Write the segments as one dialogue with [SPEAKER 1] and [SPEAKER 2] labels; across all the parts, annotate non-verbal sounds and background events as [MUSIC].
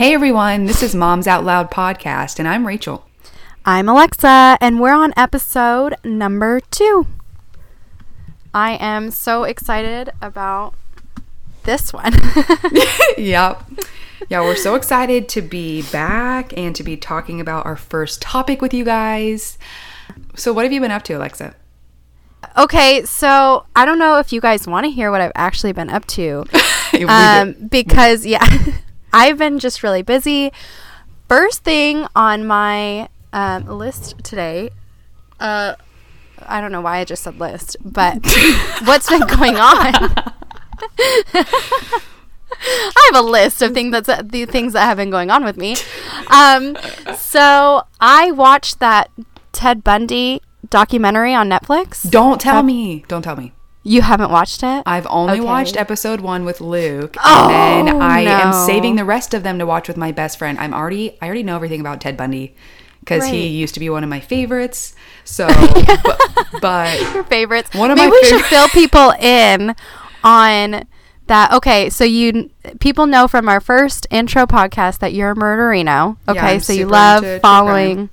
[SPEAKER 1] Hey everyone, this is Moms Out Loud podcast, and I'm Rachel.
[SPEAKER 2] I'm Alexa, and we're on episode number two. I am so excited about this one. [LAUGHS]
[SPEAKER 1] yep. Yeah, we're so excited to be back and to be talking about our first topic with you guys. So, what have you been up to, Alexa?
[SPEAKER 2] okay, so I don't know if you guys want to hear what I've actually been up to. [LAUGHS] um, because, yeah, [LAUGHS] I've been just really busy. First thing on my um, list today, uh, I don't know why I just said list, but [LAUGHS] what's been going on? [LAUGHS] I have a list of things that's uh, the things that have been going on with me. Um, so I watched that Ted Bundy documentary on Netflix.
[SPEAKER 1] Don't tell have, me. Don't tell me.
[SPEAKER 2] You haven't watched it?
[SPEAKER 1] I've only okay. watched episode one with Luke, oh, and then I no. am saving the rest of them to watch with my best friend. I'm already, I already know everything about Ted Bundy because he used to be one of my [LAUGHS] favorites. So, [LAUGHS] but, but,
[SPEAKER 2] your favorites. One of Maybe my we should fill [LAUGHS] people in on that. Okay, so you people know from our first intro podcast that you're a murderino. Okay, yeah, so you love following.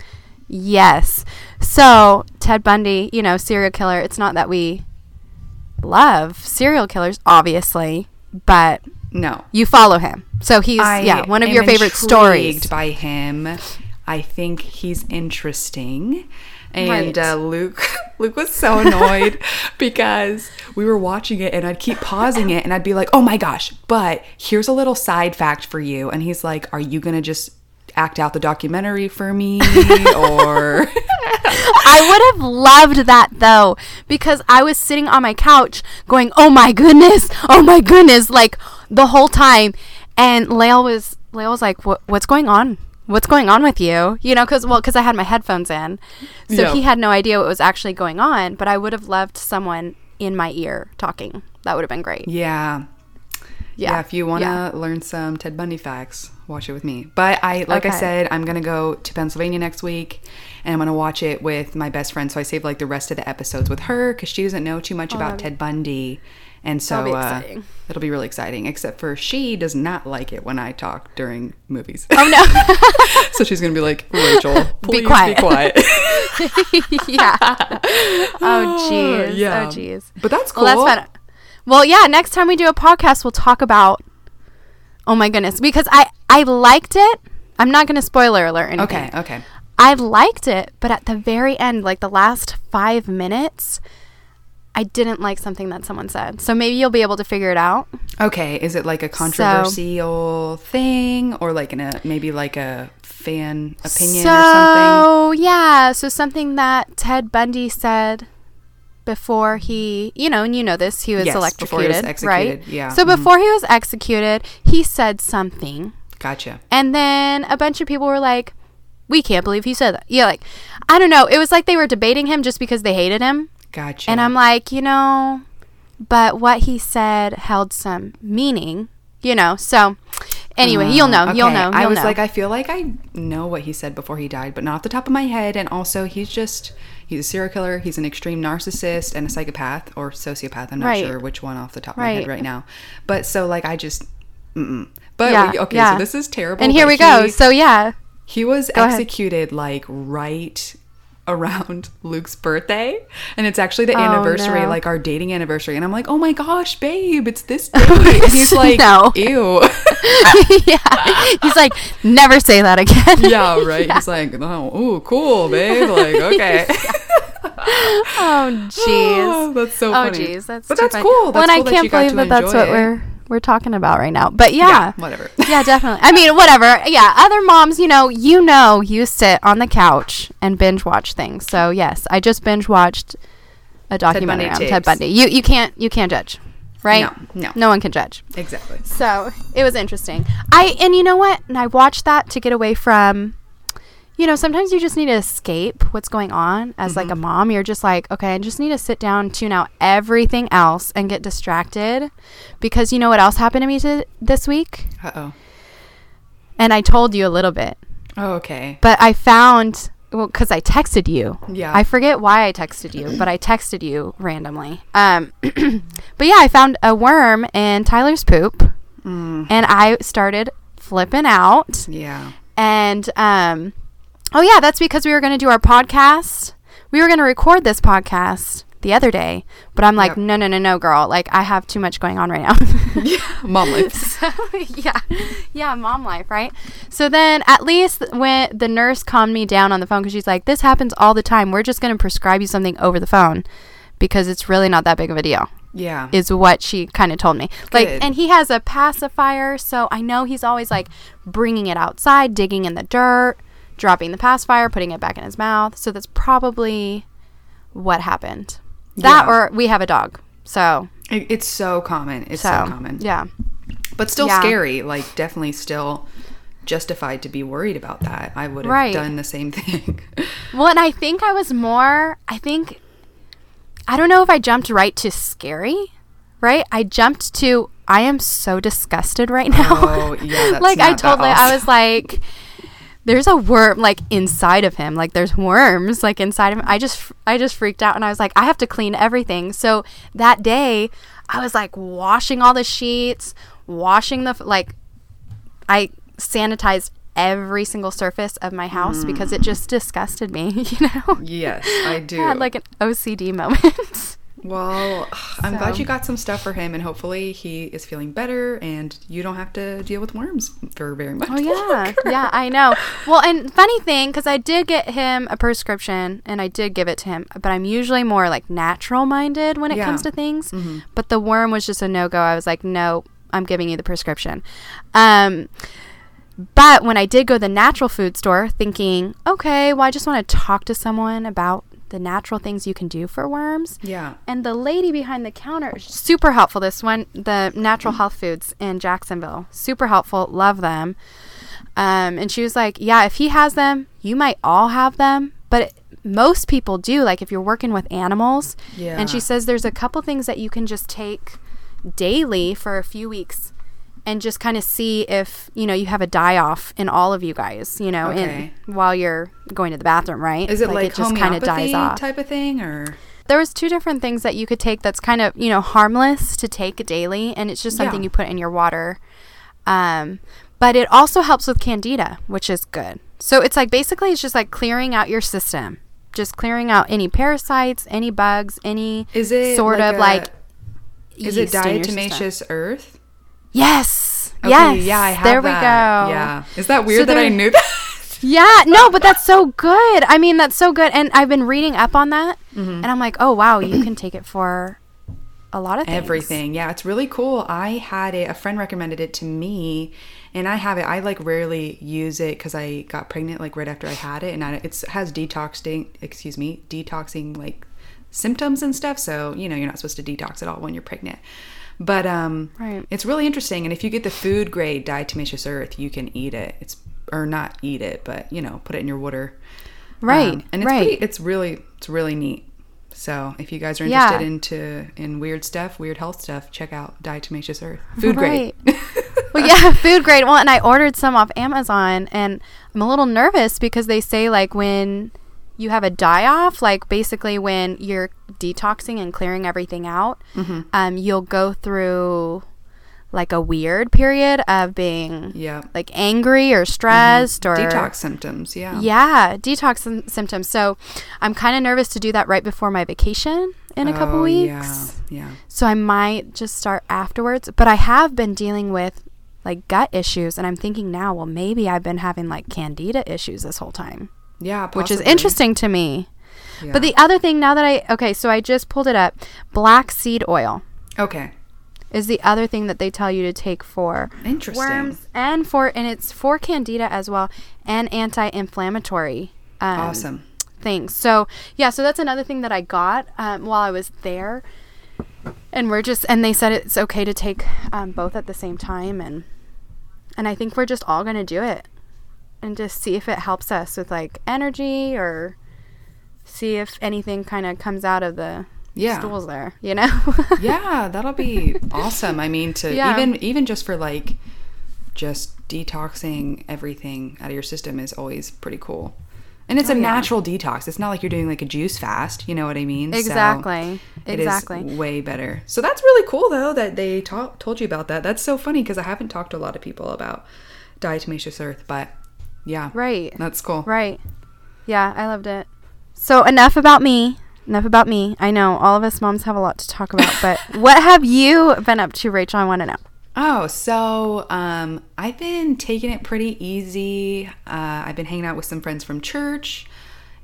[SPEAKER 2] Yes. So Ted Bundy, you know, serial killer. It's not that we love serial killers, obviously, but
[SPEAKER 1] no,
[SPEAKER 2] you follow him. So he's I yeah one of your favorite stories.
[SPEAKER 1] By him, I think he's interesting. And right. uh, Luke, [LAUGHS] Luke was so annoyed [LAUGHS] because we were watching it, and I'd keep pausing it, and I'd be like, "Oh my gosh!" But here's a little side fact for you, and he's like, "Are you gonna just act out the documentary for me [LAUGHS] or
[SPEAKER 2] I would have loved that though because I was sitting on my couch going, "Oh my goodness. Oh my goodness." Like the whole time and Lael was Lael was like, what, "What's going on? What's going on with you?" You know, cuz well, cuz I had my headphones in. So yep. he had no idea what was actually going on, but I would have loved someone in my ear talking. That would have been great.
[SPEAKER 1] Yeah. Yeah. yeah if you want to yeah. learn some Ted Bundy facts, watch it with me. But I, like okay. I said, I'm gonna go to Pennsylvania next week, and I'm gonna watch it with my best friend. So I saved like the rest of the episodes with her because she doesn't know too much oh, about Ted Bundy, and so uh, it'll be really exciting. Except for she does not like it when I talk during movies.
[SPEAKER 2] Oh no! [LAUGHS]
[SPEAKER 1] so she's gonna be like, Rachel, please be quiet. Be quiet. [LAUGHS] [LAUGHS]
[SPEAKER 2] yeah. Oh jeez. Yeah. Oh jeez.
[SPEAKER 1] But that's cool.
[SPEAKER 2] Well, that's fun. Well, yeah. Next time we do a podcast, we'll talk about. Oh my goodness, because I I liked it. I'm not going to spoiler alert anything.
[SPEAKER 1] Okay, okay.
[SPEAKER 2] I liked it, but at the very end, like the last five minutes, I didn't like something that someone said. So maybe you'll be able to figure it out.
[SPEAKER 1] Okay, is it like a controversial so, thing, or like in a maybe like a fan opinion so, or something?
[SPEAKER 2] Oh yeah, so something that Ted Bundy said before he, you know, and you know this, he was yes, electrocuted, he was executed, right?
[SPEAKER 1] Yeah.
[SPEAKER 2] So mm-hmm. before he was executed, he said something
[SPEAKER 1] Gotcha.
[SPEAKER 2] And then a bunch of people were like, we can't believe he said that. Yeah, like, I don't know. It was like they were debating him just because they hated him.
[SPEAKER 1] Gotcha.
[SPEAKER 2] And I'm like, you know, but what he said held some meaning, you know. So anyway, uh, you'll know. Okay. You'll know. You'll
[SPEAKER 1] I was
[SPEAKER 2] know.
[SPEAKER 1] like, I feel like I know what he said before he died, but not off the top of my head. And also, he's just. He's a serial killer. He's an extreme narcissist and a psychopath or sociopath. I'm not right. sure which one off the top of right. my head right now. But so, like, I just. Mm-mm. But yeah, we, okay, yeah. so this is terrible.
[SPEAKER 2] And here we he, go. So yeah,
[SPEAKER 1] he was go executed ahead. like right around [LAUGHS] Luke's birthday, and it's actually the oh, anniversary, no. like our dating anniversary. And I'm like, oh my gosh, babe, it's this [LAUGHS] day. And he's like, no. ew. [LAUGHS]
[SPEAKER 2] yeah, he's like, never say that again.
[SPEAKER 1] yeah, right. Yeah. He's like, oh, ooh, cool, babe. Like, okay.
[SPEAKER 2] oh, jeez. Oh,
[SPEAKER 1] that's so
[SPEAKER 2] funny.
[SPEAKER 1] Oh,
[SPEAKER 2] jeez. That's oh,
[SPEAKER 1] but that's funny. cool.
[SPEAKER 2] That's
[SPEAKER 1] well,
[SPEAKER 2] cool I can't believe that that's what we're we're talking about right now. But yeah,
[SPEAKER 1] yeah whatever. [LAUGHS]
[SPEAKER 2] yeah, definitely. I mean, whatever. Yeah, other moms, you know, you know, you sit on the couch and binge watch things. So yes, I just binge watched a documentary on Ted Bundy. You you can't you can't judge, right?
[SPEAKER 1] No, no,
[SPEAKER 2] no one can judge.
[SPEAKER 1] Exactly.
[SPEAKER 2] So it was interesting. I and you know what? And I watched that to get away from you know, sometimes you just need to escape what's going on as mm-hmm. like a mm-hmm. mom. You're just like, okay, I just need to sit down, tune out everything else and get distracted because you know what else happened to me to, this week?
[SPEAKER 1] Uh-oh.
[SPEAKER 2] And I told you a little bit.
[SPEAKER 1] Oh, okay.
[SPEAKER 2] But I found well cuz I texted you.
[SPEAKER 1] Yeah.
[SPEAKER 2] I forget why I texted you, but I texted you randomly. Um [CLEARS THROAT] but yeah, I found a worm in Tyler's poop. Mm. And I started flipping out.
[SPEAKER 1] Yeah.
[SPEAKER 2] And um oh yeah, that's because we were going to do our podcast. We were going to record this podcast the other day, but I'm like,
[SPEAKER 1] Yep.
[SPEAKER 2] no, no, no, no, girl. Like I have too much going on right now.
[SPEAKER 1] Yeah. [LAUGHS] [LAUGHS] Mom life. [LAUGHS]
[SPEAKER 2] so, yeah, yeah, mom life, right? So then, at least when the nurse calmed me down on the phone, because she's like, "This happens all the time. We're just going to prescribe you something over the phone because it's really not that big of a deal."
[SPEAKER 1] Yeah.
[SPEAKER 2] Is what she kind of told me. Like, and he has a pacifier, so I know he's always like bringing it outside, digging in the dirt, dropping the pacifier, putting it back in his mouth. So that's probably what happened. That
[SPEAKER 1] Yeah.
[SPEAKER 2] or we have a dog. So,
[SPEAKER 1] It- it's so common. It's so,
[SPEAKER 2] so
[SPEAKER 1] common.
[SPEAKER 2] yeah.
[SPEAKER 1] But still
[SPEAKER 2] Yeah.
[SPEAKER 1] scary. Like, definitely still justified to be worried about that. I would have
[SPEAKER 2] Right.
[SPEAKER 1] done the same thing. [LAUGHS]
[SPEAKER 2] Well, and I think I was more, I think, I don't know if I jumped right to scary, right? I jumped to, I am so disgusted right now.
[SPEAKER 1] Oh, yeah, [LAUGHS] that's
[SPEAKER 2] like, I
[SPEAKER 1] not that
[SPEAKER 2] told Lael, I was like, there's a worm like inside of him. Like there's worms like inside of him. I just i just freaked out and i was like i have to clean everything. So that day i was like washing all the sheets washing the like i sanitized every single surface of my house because it mm. just disgusted me [LAUGHS] you know?
[SPEAKER 1] Yes, I do.
[SPEAKER 2] I had like an OCD moment. [LAUGHS]
[SPEAKER 1] well, [SIGHS] I'm glad you got some stuff for him, and hopefully he is feeling better, and you don't have to deal with worms for very much.
[SPEAKER 2] oh yeah, [LAUGHS]
[SPEAKER 1] longer.
[SPEAKER 2] yeah, I know. Well, and funny thing, because I did get him a prescription and I did give it to him, but I'm usually more like natural minded when it
[SPEAKER 1] Yeah.
[SPEAKER 2] comes to things.
[SPEAKER 1] Mhm.
[SPEAKER 2] But the worm was just a no go. I was like, no, I'm giving you the prescription. Um, but when I did go to the natural food store, thinking, okay, well, I just want to talk to someone about the natural things you can do for worms.
[SPEAKER 1] Yeah.
[SPEAKER 2] And the lady behind the counter, super helpful. This one, the Natural Health Foods in Jacksonville, super helpful. Love them. Um, and she was like, "Yeah, if he has them, you might all have them, but it, most people do. Like if you're working with animals."
[SPEAKER 1] Yeah.
[SPEAKER 2] And she says there's a couple things that you can just take daily for a few weeks. And just kind of see if you know you have a die off in all of you guys, you know,
[SPEAKER 1] Okay.
[SPEAKER 2] in while you're going to the bathroom, right?
[SPEAKER 1] Is it like, it
[SPEAKER 2] just kinda
[SPEAKER 1] homeopathy type of thing, or
[SPEAKER 2] there was two different things that you could take that's kind of you know harmless to take daily and it's just something
[SPEAKER 1] Yeah.
[SPEAKER 2] you put in your water um, but it also helps with candida which is good so it's like basically it's just like clearing out your system just clearing out any parasites any bugs any
[SPEAKER 1] is it
[SPEAKER 2] sort
[SPEAKER 1] like
[SPEAKER 2] of
[SPEAKER 1] a-
[SPEAKER 2] like
[SPEAKER 1] Is it
[SPEAKER 2] yeast in your
[SPEAKER 1] diatomaceous earth?
[SPEAKER 2] Yes
[SPEAKER 1] Okay,
[SPEAKER 2] yes
[SPEAKER 1] Yeah, I have
[SPEAKER 2] there we
[SPEAKER 1] that.
[SPEAKER 2] go
[SPEAKER 1] Yeah. Is that weird
[SPEAKER 2] So
[SPEAKER 1] that I knew that? [LAUGHS]
[SPEAKER 2] Yeah, no, but that's so good. I mean, that's so good. And I've been reading up on that,
[SPEAKER 1] Mm-hmm.
[SPEAKER 2] and I'm like, oh wow, you can take it for a lot of things.
[SPEAKER 1] Everything. Yeah, it's really cool. I had it, a friend recommended it to me, and I have it. I like rarely use it because I got pregnant like right after I had it, and I, it's has detoxing, excuse me, detoxing like symptoms and stuff. So, you know, you're not supposed to detox at all when you're pregnant. But um,
[SPEAKER 2] Right.
[SPEAKER 1] it's really interesting. And if you get the food grade diatomaceous earth, you can eat it. It's or not eat it, but you know, put it in your water.
[SPEAKER 2] Right,
[SPEAKER 1] Um, and it's
[SPEAKER 2] right.
[SPEAKER 1] pretty, it's really it's really neat. So if you guys are
[SPEAKER 2] Yeah.
[SPEAKER 1] interested into in weird stuff, weird health stuff, check out Diatomaceous Earth. Food grade. [LAUGHS]
[SPEAKER 2] well, yeah, [LAUGHS] food grade. Well, and I ordered some off Amazon, and I'm a little nervous because they say like when you have a die off, like basically when you're detoxing and clearing everything out,
[SPEAKER 1] Mm-hmm.
[SPEAKER 2] um, you'll go through like a weird period of being
[SPEAKER 1] yeah.
[SPEAKER 2] like angry or stressed or
[SPEAKER 1] Detox symptoms. Yeah.
[SPEAKER 2] Yeah, detox sym- symptoms. So I'm kind of nervous to do that right before my vacation in a couple
[SPEAKER 1] Oh,
[SPEAKER 2] weeks.
[SPEAKER 1] Yeah. Yeah.
[SPEAKER 2] So I might just start afterwards. But I have been dealing with like gut issues, and I'm thinking now, well, maybe I've been having like candida issues this whole time,
[SPEAKER 1] Yeah.
[SPEAKER 2] which is interesting to me.
[SPEAKER 1] Yeah.
[SPEAKER 2] But the other thing now that I okay, so I just pulled it up. Black seed oil
[SPEAKER 1] okay.
[SPEAKER 2] is the other thing that they tell you to take for
[SPEAKER 1] Interesting.
[SPEAKER 2] worms and for and it's for candida as well and anti-inflammatory. Um,
[SPEAKER 1] Awesome.
[SPEAKER 2] things. So yeah, so that's another thing that I got um, while I was there, and we're just and they said it's okay to take um, both at the same time, and and I think we're just all gonna do it, and just see if it helps us with like energy or see if anything kind of comes out of the
[SPEAKER 1] Yeah.
[SPEAKER 2] stools there, you know? [LAUGHS]
[SPEAKER 1] yeah, that'll be awesome. I mean, to
[SPEAKER 2] Yeah.
[SPEAKER 1] even even just for like just detoxing everything out of your system is always pretty cool. And it's
[SPEAKER 2] Oh,
[SPEAKER 1] a
[SPEAKER 2] yeah.
[SPEAKER 1] natural detox. It's not like you're doing like a juice fast. You know what I mean? So
[SPEAKER 2] exactly.
[SPEAKER 1] is
[SPEAKER 2] exactly.
[SPEAKER 1] way better. So that's really cool though that they ta- told you about that. That's so funny because I haven't talked to a lot of people about diatomaceous earth. But yeah,
[SPEAKER 2] Right.
[SPEAKER 1] that's cool.
[SPEAKER 2] Right. Yeah, I loved it. So enough about me. Enough about me. I know all of us moms have a lot to talk about, [LAUGHS] but what have you been up to, Rachel? I want to know.
[SPEAKER 1] Oh, so um, I've been taking it pretty easy. Uh, I've been hanging out with some friends from church,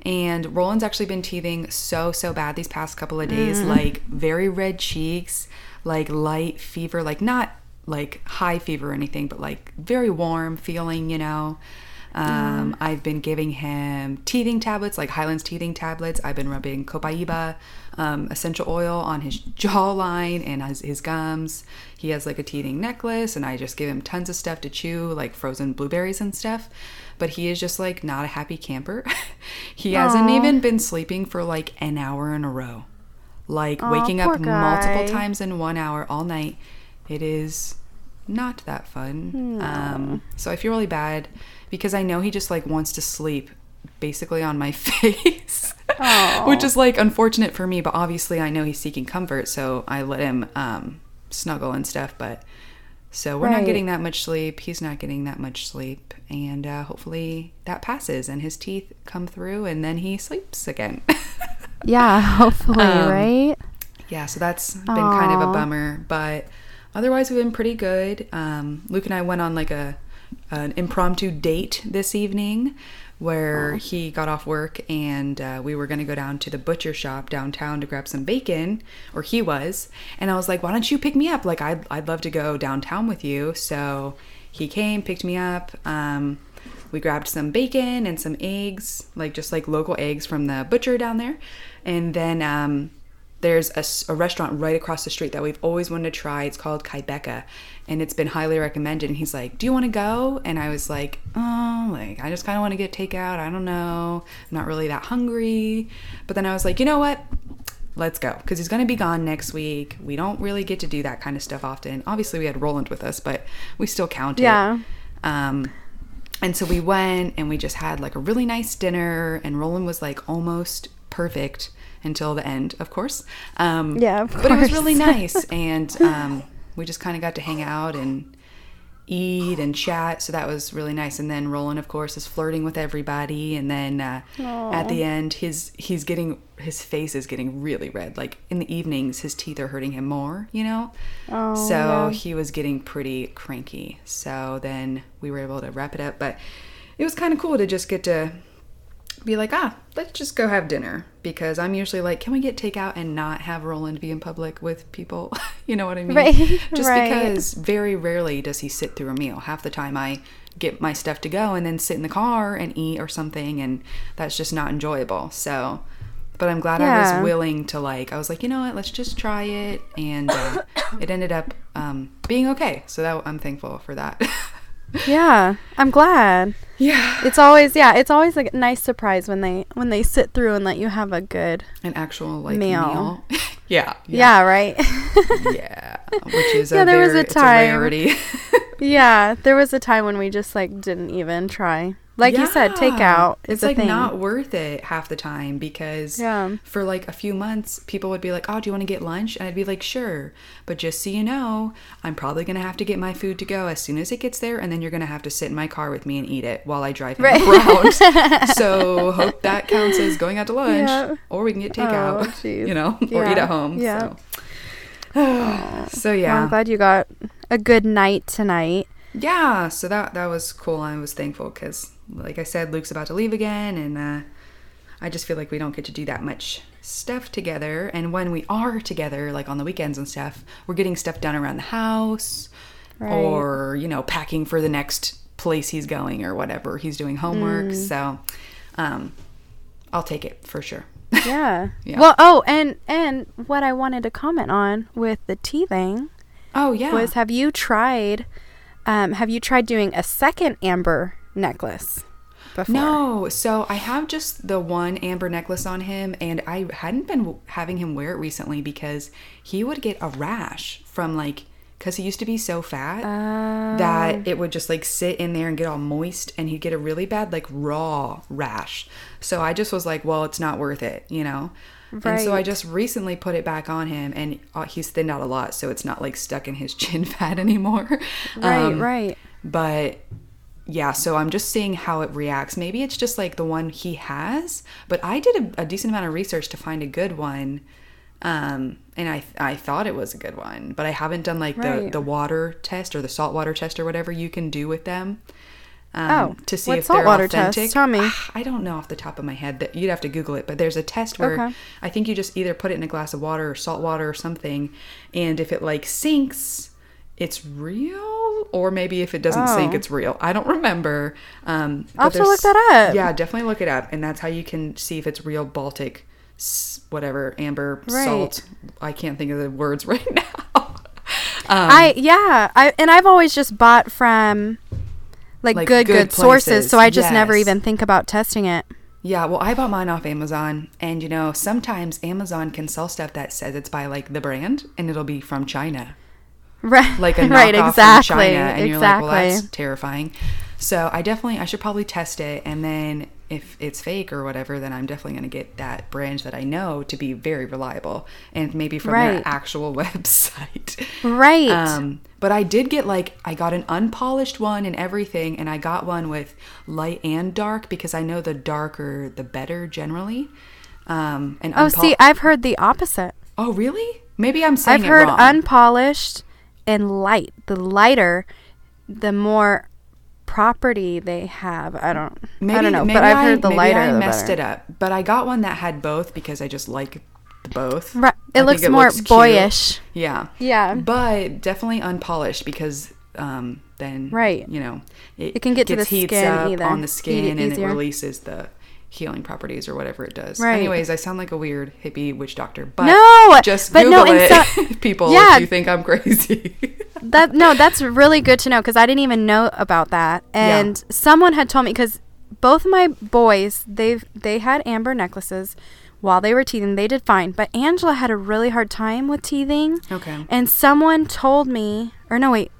[SPEAKER 1] and Roland's actually been teething so so bad these past couple of days. Like very red cheeks, like light fever, like not like high fever or anything, but like very warm feeling, you know. Um, I've been giving him teething tablets, like Hyland's teething tablets. I've been rubbing Copaiba um, essential oil on his jawline and his, his gums. He has like a teething necklace, and I just give him tons of stuff to chew, like frozen blueberries and stuff. But he is just like not a happy camper. [LAUGHS] he hasn't even been sleeping for like an hour in a row, like
[SPEAKER 2] Aw,
[SPEAKER 1] waking up
[SPEAKER 2] guy.
[SPEAKER 1] multiple times in one hour all night. It is not that fun. Um, so I feel really bad because I know he just like wants to sleep basically on my [LAUGHS] face, which is like unfortunate for me. But obviously, I know he's seeking comfort, so I let him um, snuggle and stuff. But so we're not getting that much sleep. He's not getting that much sleep, and uh, hopefully that passes and his teeth come through, and then he sleeps again. [LAUGHS]
[SPEAKER 2] Yeah, hopefully,
[SPEAKER 1] Um,
[SPEAKER 2] right?
[SPEAKER 1] yeah, so that's been kind of a bummer, but otherwise we've been pretty good. Um, Luke and I went on like a an impromptu date this evening where he got off work and uh, we were going to go down to the butcher shop downtown to grab some bacon or he was and i was like why don't you pick me up? Like i'd, I'd love to go downtown with you. So he came picked me up um, we grabbed some bacon and some eggs like just like local eggs from the butcher down there and then um, there's a restaurant right across the street that we've always wanted to try. It's called Kaibeka, and it's been highly recommended. And he's like, "Do you want to go?" And I was like, "Oh, like I just kind of want to get takeout. I don't know. I'm not really that hungry." But then I was like, "You know what? Let's go," because he's gonna be gone next week. We don't really get to do that kind of stuff often. Obviously, we had Roland with us, but we still count it.
[SPEAKER 2] Yeah.
[SPEAKER 1] Um, and so we went and we just had like a really nice dinner, and Roland was like almost perfect until the end, of course. Um,
[SPEAKER 2] Yeah, of
[SPEAKER 1] But it was really [LAUGHS] nice, and um, we just kind of got to hang out and eat and chat. So that was really nice. And then Roland, of course, is flirting with everybody. And then uh, at the end, his he's getting his face is getting really red. Like in the evenings, his teeth are hurting him more. You know.
[SPEAKER 2] Oh,
[SPEAKER 1] so
[SPEAKER 2] yeah.
[SPEAKER 1] he was getting pretty cranky. So then we were able to wrap it up. But it was kind of cool to just get to be like, ah, let's just go have dinner. Because I'm usually like, can we get takeout and not have Roland be in public with people? [LAUGHS] you know what I mean?
[SPEAKER 2] Right,
[SPEAKER 1] Just
[SPEAKER 2] right.
[SPEAKER 1] because very rarely does he sit through a meal. Half the time I get my stuff to go and then sit in the car and eat or something. And that's just not enjoyable. So. But I'm glad I was willing to like. I was like, you know what? Let's just try it, and uh, it ended up um, being okay. So that I'm thankful for that. [LAUGHS]
[SPEAKER 2] Yeah, I'm glad.
[SPEAKER 1] yeah,
[SPEAKER 2] It's always yeah, it's always a nice surprise when they when they sit through and let you have a good
[SPEAKER 1] an actual like
[SPEAKER 2] Meal.
[SPEAKER 1] meal. [LAUGHS] yeah,
[SPEAKER 2] yeah, right.
[SPEAKER 1] yeah, which is [LAUGHS]
[SPEAKER 2] Yeah,
[SPEAKER 1] a
[SPEAKER 2] there was a time.
[SPEAKER 1] rarity. [LAUGHS]
[SPEAKER 2] yeah, there was a time when we just like didn't even try. Like you said,
[SPEAKER 1] Yeah.
[SPEAKER 2] takeout is
[SPEAKER 1] It's like
[SPEAKER 2] thing.
[SPEAKER 1] not worth it half the time because
[SPEAKER 2] Yeah.
[SPEAKER 1] for like a few months, people would be like, "Oh, do you want to get lunch?" And I'd be like, "Sure," but just so you know, I'm probably gonna have to get my food to go as soon as it gets there, and then you're gonna have to sit in my car with me and eat it while I drive him
[SPEAKER 2] Right.
[SPEAKER 1] around. [LAUGHS] so hope that counts as going out to lunch,
[SPEAKER 2] Yeah.
[SPEAKER 1] or we can get
[SPEAKER 2] Oh, [LAUGHS]
[SPEAKER 1] takeout,
[SPEAKER 2] jeez.
[SPEAKER 1] you know, or eat at home.
[SPEAKER 2] Yeah.
[SPEAKER 1] So, oh. so
[SPEAKER 2] Well,
[SPEAKER 1] yeah,
[SPEAKER 2] I'm glad you got a good night tonight.
[SPEAKER 1] yeah so that that was cool i was thankful because like i said luke's about to leave again and uh, i just feel like we don't get to do that much stuff together and when we are together like on the weekends and stuff we're getting stuff done around the house
[SPEAKER 2] Right.
[SPEAKER 1] or you know packing for the next place he's going or whatever he's doing homework
[SPEAKER 2] Mm.
[SPEAKER 1] so um i'll take it for sure [LAUGHS]
[SPEAKER 2] Yeah.
[SPEAKER 1] Yeah.
[SPEAKER 2] Well, oh, and and what I wanted to comment on with the teething
[SPEAKER 1] oh yeah
[SPEAKER 2] was have you tried um have you tried doing a second amber necklace before?
[SPEAKER 1] No, so I have just the one amber necklace on him, and I hadn't been having him wear it recently because he would get a rash from like, because he used to be so fat
[SPEAKER 2] Uh,
[SPEAKER 1] that it would just like sit in there and get all moist, and he'd get a really bad like raw rash. So I just was like, well, it's not worth it, you know? And so I just recently put it back on him, and uh, he's thinned out a lot, so it's not like stuck in his [LAUGHS] chin fat anymore.
[SPEAKER 2] right,
[SPEAKER 1] Um,
[SPEAKER 2] right.
[SPEAKER 1] but yeah, so I'm just seeing how it reacts. Maybe it's just like the one he has, but I did a, a decent amount of research to find a good one. Um, and I I thought it was a good one, but I haven't done like the
[SPEAKER 2] Right.
[SPEAKER 1] the water test or the saltwater test or whatever you can do with them. Um,
[SPEAKER 2] Oh,
[SPEAKER 1] to see if they're
[SPEAKER 2] saltwater test? Tell me.
[SPEAKER 1] I don't know off the top of my head. That you'd have to Google it, but there's a test where
[SPEAKER 2] Okay.
[SPEAKER 1] I think you just either put it in a glass of water or salt water or something, and if it like sinks, it's real, or maybe if it doesn't sink,
[SPEAKER 2] Oh.
[SPEAKER 1] it's real. I don't remember. Um,
[SPEAKER 2] I'll have to look that up.
[SPEAKER 1] Yeah, definitely look it up, and that's how you can see if it's real Baltic, s- whatever amber
[SPEAKER 2] Right.
[SPEAKER 1] salt. I can't think of the words [LAUGHS] right now. um,
[SPEAKER 2] I yeah, I and I've always just bought from like,
[SPEAKER 1] Like,
[SPEAKER 2] good
[SPEAKER 1] good
[SPEAKER 2] good, sources, so I just never even think about testing it.
[SPEAKER 1] Yeah, well, I bought mine off Amazon, and you know, sometimes Amazon can sell stuff that says it's by like the brand, and it'll be from China,
[SPEAKER 2] Right, [LAUGHS]
[SPEAKER 1] like a knockoff
[SPEAKER 2] right, exactly,
[SPEAKER 1] from China, and you're like, well, that's terrifying. So I definitely, I should probably test it, and then if it's fake or whatever, then I'm definitely going to get that brand that I know to be very reliable, and maybe from their actual [LAUGHS] website.
[SPEAKER 2] right.
[SPEAKER 1] Um, but I did get like I got an unpolished one and everything, and I got one with light and dark because I know the darker the better generally. Um, and
[SPEAKER 2] oh, see, I've heard the opposite.
[SPEAKER 1] oh really? Maybe I'm saying
[SPEAKER 2] I've heard
[SPEAKER 1] wrong.
[SPEAKER 2] unpolished and light. The lighter, the more property they have. I don't. I don't know,
[SPEAKER 1] maybe
[SPEAKER 2] but I've
[SPEAKER 1] I-
[SPEAKER 2] heard the
[SPEAKER 1] maybe
[SPEAKER 2] lighter.
[SPEAKER 1] I messed it up, but I got one that had both because I just like both.
[SPEAKER 2] Right. It
[SPEAKER 1] think
[SPEAKER 2] looks more
[SPEAKER 1] cute.
[SPEAKER 2] boyish.
[SPEAKER 1] Yeah.
[SPEAKER 2] Yeah.
[SPEAKER 1] But definitely unpolished because um, then
[SPEAKER 2] Right.
[SPEAKER 1] you know
[SPEAKER 2] It can get to the
[SPEAKER 1] heats
[SPEAKER 2] skin
[SPEAKER 1] up
[SPEAKER 2] either.
[SPEAKER 1] on the skin
[SPEAKER 2] it
[SPEAKER 1] and it releases the healing properties or whatever it does.
[SPEAKER 2] Right.
[SPEAKER 1] Anyways, I sound like a weird hippie witch doctor, but
[SPEAKER 2] No,
[SPEAKER 1] just
[SPEAKER 2] but
[SPEAKER 1] Google
[SPEAKER 2] no,
[SPEAKER 1] it,
[SPEAKER 2] so- [LAUGHS]
[SPEAKER 1] people,
[SPEAKER 2] yeah.
[SPEAKER 1] if you think I'm crazy. [LAUGHS]
[SPEAKER 2] that no, that's really good to know because I didn't even know about that.
[SPEAKER 1] Yeah.
[SPEAKER 2] And someone had told me because both my boys they've they had amber necklaces while they were teething. They did fine, but Angela had a really hard time with teething.
[SPEAKER 1] okay.
[SPEAKER 2] And someone told me, or no, wait.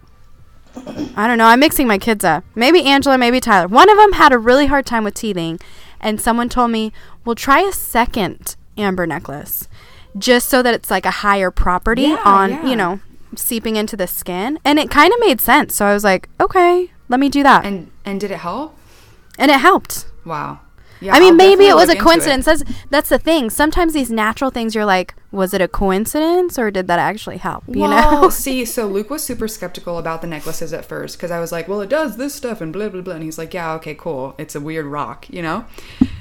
[SPEAKER 2] I don't know. I'm mixing my kids up. Maybe Angela, maybe Tyler. One of them had a really hard time with teething, and someone told me, "Well, try a second amber necklace, just so that it's like a higher property
[SPEAKER 1] Yeah,
[SPEAKER 2] on,
[SPEAKER 1] yeah.
[SPEAKER 2] you know, seeping into the skin." And it kind of made sense. So I was like, "Okay, let me do that," and,
[SPEAKER 1] And and did it help?
[SPEAKER 2] And it helped.
[SPEAKER 1] Wow. Yeah,
[SPEAKER 2] I mean,
[SPEAKER 1] I'll
[SPEAKER 2] maybe it was a coincidence. That's that's the thing. Sometimes these natural things, you're like, was it a coincidence or did that actually help? You
[SPEAKER 1] well,
[SPEAKER 2] know? [LAUGHS]
[SPEAKER 1] see, so Luke was super skeptical about the necklaces at first because I was like, well, it does this stuff and blah blah blah, and he's like, yeah, okay, cool. It's a weird rock, you know.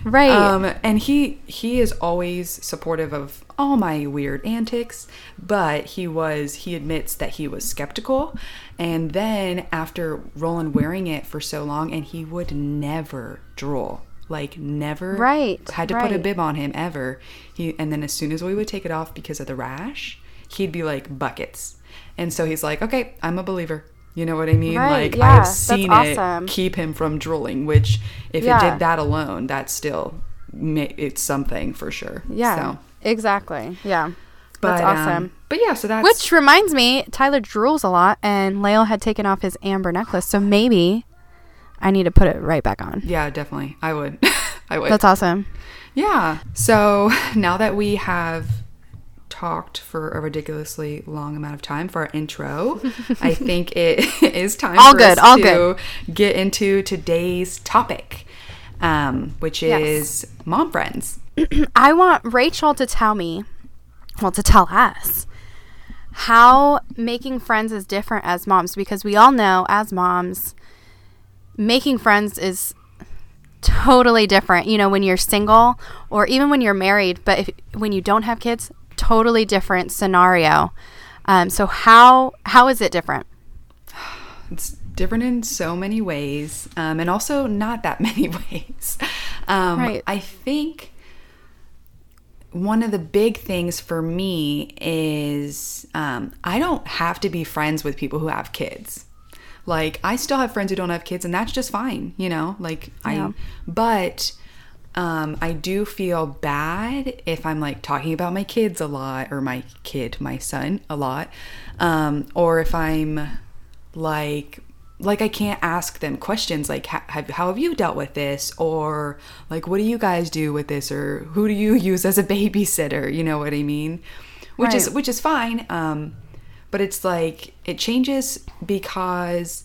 [SPEAKER 2] right.
[SPEAKER 1] Um, and he he is always supportive of all my weird antics, but he was he admits that he was skeptical. And then after Roland wearing it for so long, and he would never drool, like never
[SPEAKER 2] Right,
[SPEAKER 1] had to put a bib on him ever. He and then as soon as we would take it off because of the rash, he'd be like buckets. And so he's like, okay, I'm a believer. You know what I mean?
[SPEAKER 2] Right,
[SPEAKER 1] like
[SPEAKER 2] yeah,
[SPEAKER 1] I've
[SPEAKER 2] that's
[SPEAKER 1] seen
[SPEAKER 2] awesome.
[SPEAKER 1] it keep him from drooling. Which if
[SPEAKER 2] Yeah.
[SPEAKER 1] it did that alone, that's still it's something for sure.
[SPEAKER 2] Yeah.
[SPEAKER 1] So,
[SPEAKER 2] Exactly. Yeah.
[SPEAKER 1] but,
[SPEAKER 2] That's
[SPEAKER 1] um,
[SPEAKER 2] awesome.
[SPEAKER 1] but yeah, so that's
[SPEAKER 2] Which reminds me, Tyler drools a lot, and Lael had taken off his amber necklace, so maybe I need to put it right back on.
[SPEAKER 1] yeah, definitely. I would. [LAUGHS] I would.
[SPEAKER 2] That's awesome.
[SPEAKER 1] Yeah. So now that we have talked for a ridiculously long amount of time for our intro, I [LAUGHS] think it [LAUGHS] is time
[SPEAKER 2] All
[SPEAKER 1] for
[SPEAKER 2] good,
[SPEAKER 1] us
[SPEAKER 2] all
[SPEAKER 1] to
[SPEAKER 2] good.
[SPEAKER 1] get into today's topic, um, which
[SPEAKER 2] Yes.
[SPEAKER 1] is mom friends. [CLEARS THROAT]
[SPEAKER 2] I want Rachel to tell me, well, to tell us how making friends is different as moms because we all know as moms, making friends is totally different. You know, when you're single or even when you're married, but if, when you don't have kids, totally different scenario. Um, so how how is it different?
[SPEAKER 1] It's different in so many ways, um, and also not that [LAUGHS] many ways. Um,
[SPEAKER 2] Right.
[SPEAKER 1] I think one of the big things for me is um, I don't have to be friends with people who have kids. Like I still have friends who don't have kids, and that's just fine, you know. Like
[SPEAKER 2] Yeah.
[SPEAKER 1] I, but um, I do feel bad if I'm like talking about my kids a lot, or my kid, my son, a lot, um, or if I'm like like I can't ask them questions like "Ha- have, how have you dealt with this? or like what do you guys do with this? or who do you [LAUGHS] use as a babysitter? You know what I mean? Which is which is fine um but it's like it changes because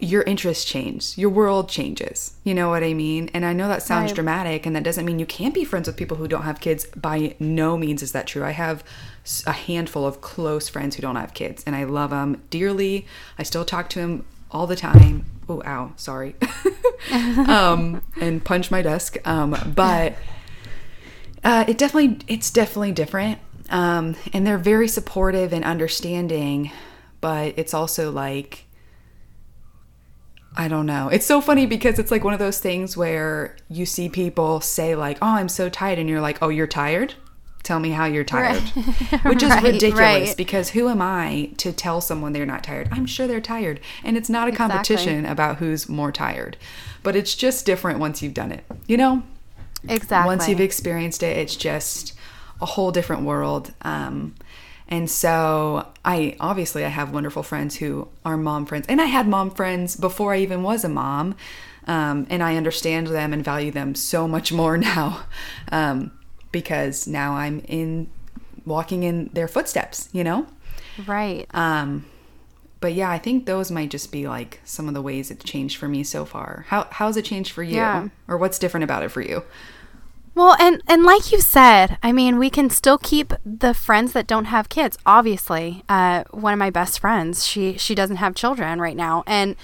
[SPEAKER 1] your interests change, your world changes. You know what I mean? And I know that sounds
[SPEAKER 2] Right.
[SPEAKER 1] dramatic, and that doesn't mean you can't be friends with people who don't have kids. By no means is that true. I have a handful of close friends who don't have kids, and I love them dearly. I still talk to them all the time. Oh, ow, sorry. [LAUGHS] um, and punch my desk. Um, but uh, it definitely, it's definitely different. Um, and they're very supportive and understanding, but it's also like, I don't know. It's so funny because it's like one of those things where you see people say like, "Oh, I'm so tired," and you're like, "Oh, you're tired." Tell me how you're tired. [LAUGHS] Which is
[SPEAKER 2] Right,
[SPEAKER 1] ridiculous
[SPEAKER 2] right.
[SPEAKER 1] because who am I to tell someone they're not tired? I'm sure they're tired. And it's not a competition about who's more tired. But it's just different once you've done it. You know?
[SPEAKER 2] Exactly.
[SPEAKER 1] Once you've experienced it, it's just a whole different world. Um, and so I obviously I have wonderful friends who are mom friends, and I had mom friends before I even was a mom, um, and I understand them and value them so much more [LAUGHS] now, um, because now I'm in walking in their footsteps, you know.
[SPEAKER 2] right.
[SPEAKER 1] Um, but yeah, I think those might just be like some of the ways it's changed for me so far. How how's it changed for you,
[SPEAKER 2] Yeah.
[SPEAKER 1] or what's different about it for you?
[SPEAKER 2] Well, and and like you said, I mean, we can still keep the friends that don't have kids. Obviously, uh, one of my best friends, she she doesn't have children right now, and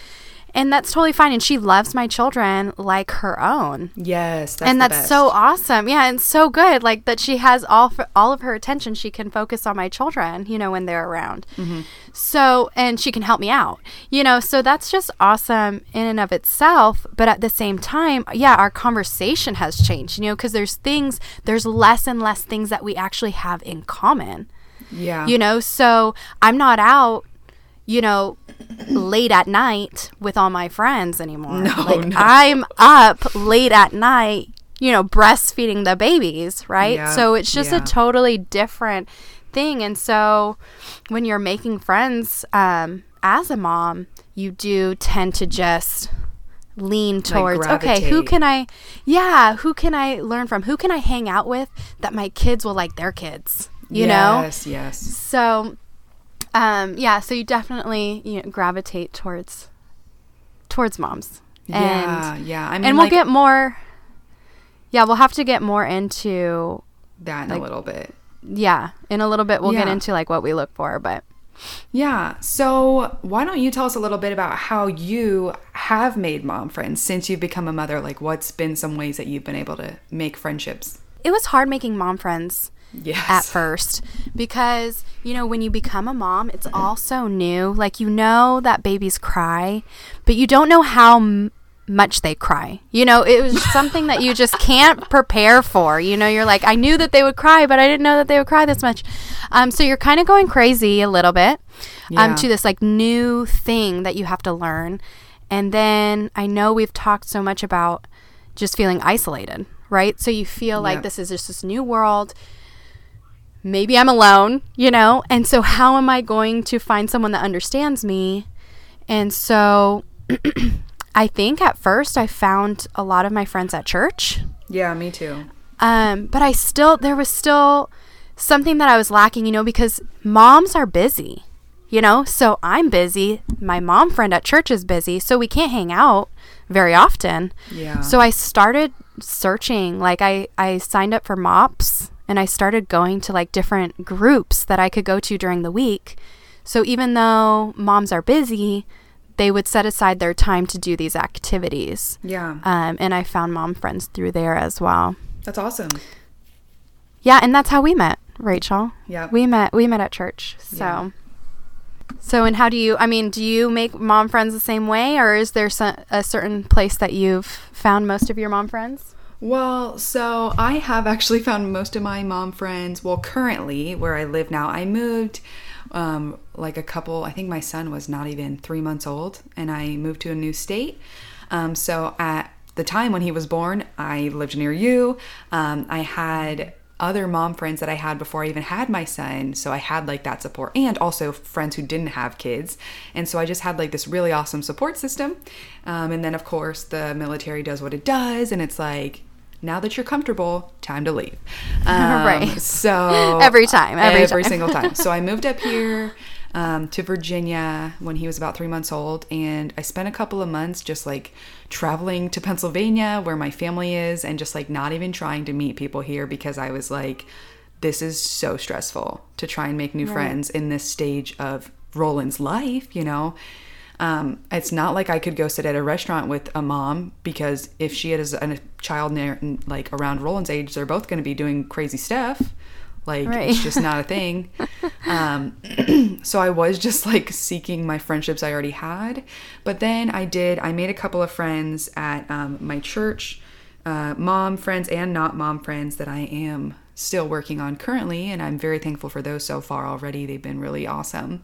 [SPEAKER 2] and that's totally fine. And she loves my children like her own.
[SPEAKER 1] Yes, that's
[SPEAKER 2] and that's so awesome. Yeah, and so good. Like that she has all for, all of her attention. She can focus on my children, you know, when they're around.
[SPEAKER 1] Mm-hmm.
[SPEAKER 2] So, and she can help me out, you know. So that's just awesome in and of itself. But at the same time, yeah, our conversation has changed, you know, because there's things, there's less and less things that we actually have in common
[SPEAKER 1] Yeah.
[SPEAKER 2] you know so i'm not out you know late at night with all my friends anymore.
[SPEAKER 1] No,
[SPEAKER 2] like
[SPEAKER 1] no.
[SPEAKER 2] i'm up late at night you know breastfeeding the babies right?
[SPEAKER 1] Yeah,
[SPEAKER 2] so it's just
[SPEAKER 1] yeah.
[SPEAKER 2] a totally different thing. And so when you're making friends um, as a mom you do tend to just lean towards okay who can i yeah who can i learn from? Who can i hang out with that my kids will like their kids? You know?
[SPEAKER 1] Yes, yes.
[SPEAKER 2] so, um, yeah, so you definitely you know, gravitate towards towards moms.
[SPEAKER 1] Yeah,
[SPEAKER 2] and,
[SPEAKER 1] yeah. I mean,
[SPEAKER 2] and we'll
[SPEAKER 1] like
[SPEAKER 2] get more. Yeah, we'll have to get more into
[SPEAKER 1] that in
[SPEAKER 2] like-
[SPEAKER 1] a little bit.
[SPEAKER 2] yeah in a little bit. We'll get into like what we look for, but
[SPEAKER 1] Yeah. So why don't you tell us a little bit about how you have made mom friends since you've become a mother? Like, what's been some ways that you've been able to make friendships?
[SPEAKER 2] It was hard making mom friends
[SPEAKER 1] Yes.
[SPEAKER 2] at first because you know when you become a mom it's all so new. Like you know that babies cry but you don't know how m- much they cry. You know it was [LAUGHS] something that you just can't prepare for. You know you're like i knew that they would cry but i didn't know that they would cry this much. Um, so you're kind of going crazy a little bit um,
[SPEAKER 1] Yeah.
[SPEAKER 2] to this like new thing that you have to learn. And then i know we've talked so much about just feeling isolated right so you feel like this is just this new world maybe I'm alone, you know? And so, how am I going to find someone that understands me? And so, [CLEARS THROAT] I think at first I found a lot of my friends at church.
[SPEAKER 1] Yeah, me too.
[SPEAKER 2] Um, but I still, there was still something that I was lacking, you know, because moms are busy, you know? So I'm busy. My mom friend at church is busy. So we can't hang out very often.
[SPEAKER 1] Yeah.
[SPEAKER 2] So I started searching. Like I, I signed up for MOPS and I started going to like different groups that I could go to during the week. So even though moms are busy, they would set aside their time to do these activities.
[SPEAKER 1] Yeah.
[SPEAKER 2] Um, and I found mom friends through there as well.
[SPEAKER 1] That's awesome.
[SPEAKER 2] Yeah, and that's how we met, Rachel.
[SPEAKER 1] Yeah.
[SPEAKER 2] We met we met at church. So
[SPEAKER 1] Yeah.
[SPEAKER 2] So and how do you I mean, do you make mom friends the same way or is there so, a certain place that you've found most of your mom friends?
[SPEAKER 1] Well, so I have actually found most of my mom friends. Well, currently where I live now, I moved um, like a couple. I think my son was not even three months old, and I moved to a new state. Um, so at the time when he was born, I lived near you. Um, I had other mom friends that I had before I even had my son. So I had like that support and also friends who didn't have kids. And so I just had like this really awesome support system. Um, and then, of course, the military does what it does. And it's like, now that you're comfortable, time to leave. [LAUGHS] Um,
[SPEAKER 2] Right.
[SPEAKER 1] So
[SPEAKER 2] Every time, every time.
[SPEAKER 1] single time. [LAUGHS] So I moved up here. Um, to Virginia when he was about three months old. And I spent a couple of months just like traveling to Pennsylvania where my family is and just like not even trying to meet people here because I was like, this is so stressful to try and make new right. friends in this stage of Roland's life, you know? Um, it's not like I could go sit at a restaurant with a mom because if she has a child near, like around Roland's age, they're both going to be doing crazy stuff. Like right. it's just not a thing. [LAUGHS] um, [CLEARS THROAT] so I was just like seeking my friendships I already had, but then I did. I made a couple of friends at um, my church, uh, mom friends and not mom friends that I am still working on currently, and I'm very thankful for those so far already. They've been really awesome.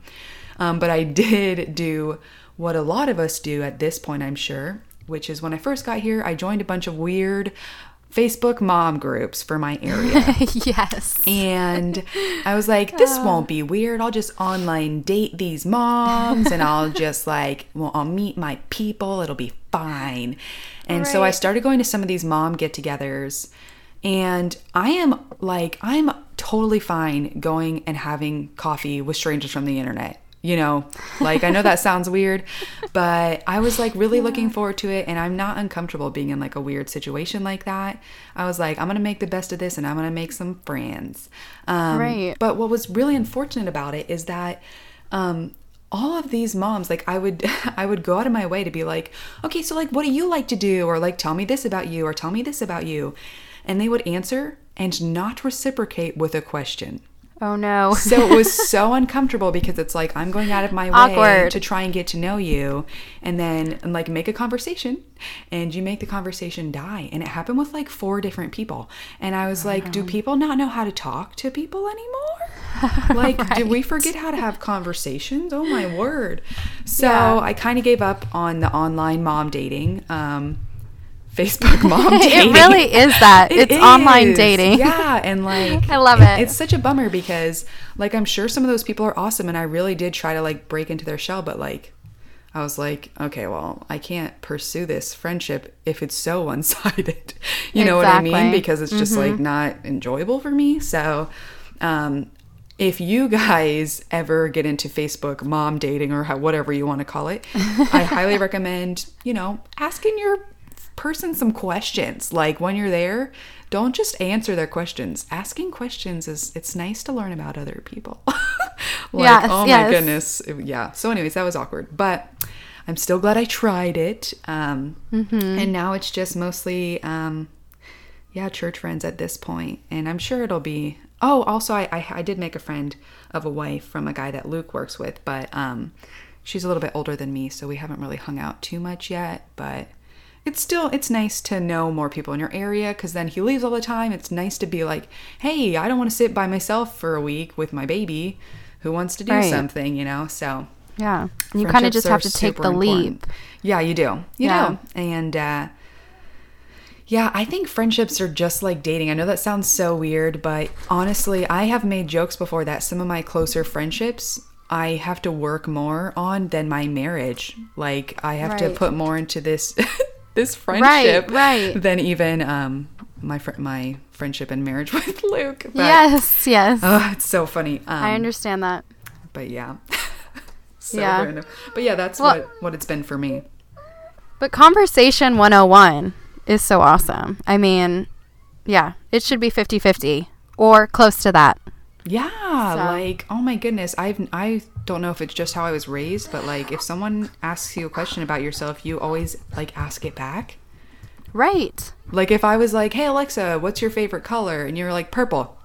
[SPEAKER 1] Um, but I [LAUGHS] did do what a lot of us do at this point, I'm sure, which is when I first got here, I joined a bunch of weird Facebook mom groups for my [LAUGHS] area.
[SPEAKER 2] yes.
[SPEAKER 1] And I was like, this uh. won't be weird. I'll just online date these moms and I'll just [LAUGHS] like, well, I'll meet my people. It'll be fine. And right. so I started going to some of these mom get togethers. And I am like, I'm totally fine going and having coffee with strangers from the internet you know like i know that sounds weird but i was like really looking forward to it and i'm not uncomfortable being in like a weird situation like that. I was like i'm gonna make the best of this and i'm gonna make some friends. Um, right. but what was really unfortunate about it is that um, all of these moms like i would [LAUGHS] i would go out of my way to be like okay so like what do you like to do? Or like tell me this about you or tell me this about you. And they would answer and not reciprocate with a question
[SPEAKER 2] Oh no.
[SPEAKER 1] so it was [LAUGHS] so uncomfortable because it's like I'm going out of my way Awkward. to try and get to know you and then like make a conversation and you make the conversation die. And it happened with like four different people. And I was like, do people not know how to talk to people anymore? [LAUGHS] like, right. did we forget how to have conversations? Oh my word. So yeah. I kind of gave up on the online mom dating. Um, Facebook mom [LAUGHS] dating.
[SPEAKER 2] it really is that. [LAUGHS] It it's is. online dating.
[SPEAKER 1] Yeah, and like [LAUGHS]
[SPEAKER 2] I love it.
[SPEAKER 1] It's such a bummer because like I'm sure some of those people are awesome and I really did try to like break into their shell but like I was like, okay, well, I can't pursue this friendship if it's so one-sided. you know what I mean? Because it's just mm-hmm. like not enjoyable for me. So, um if you guys ever get into Facebook mom dating or how, whatever you want to call it, I highly recommend, you know, asking your person some questions. Like when you're there, don't just answer their questions. Asking questions is it's nice to learn about other people. [LAUGHS] like, yes, oh yes. my goodness. Yeah. So anyways, that was awkward. But I'm still glad I tried it. Um, mm-hmm. and now it's just mostly um, yeah, church friends at this point. And I'm sure it'll be Oh, also I, I, I did make a friend of a wife from a guy that Luke works with, but um she's a little bit older than me, so we haven't really hung out too much yet, but it's still it's nice to know more people in your area because then he leaves all the time it's nice to be like hey i don't want to sit by myself for a week with my baby who wants to do right. something you know so
[SPEAKER 2] yeah you kind of just have to take the leap
[SPEAKER 1] yeah you do you yeah. do and uh yeah, I think friendships are just like dating. I know that sounds so weird, but honestly, I have made jokes before that some of my closer friendships I have to work more on than my marriage. Like I have right. to put more into this [LAUGHS] this friendship
[SPEAKER 2] right, right.
[SPEAKER 1] than even um, my fr- my friendship and marriage [LAUGHS] with Luke.
[SPEAKER 2] But, yes, yes.
[SPEAKER 1] Oh, it's so funny. Um,
[SPEAKER 2] I understand that.
[SPEAKER 1] But yeah. [LAUGHS] so yeah. Random. But yeah, that's well, what what it's been for me.
[SPEAKER 2] But conversation 101 is so awesome. I mean, yeah, it should be 50-50 or close to that.
[SPEAKER 1] Yeah, so. like oh my goodness, I've I don't know if it's just how I was raised, but like if someone asks you a question about yourself, you always like ask it back.
[SPEAKER 2] Right.
[SPEAKER 1] Like if I was like, "Hey Alexa, what's your favorite color?" and you're like, "Purple."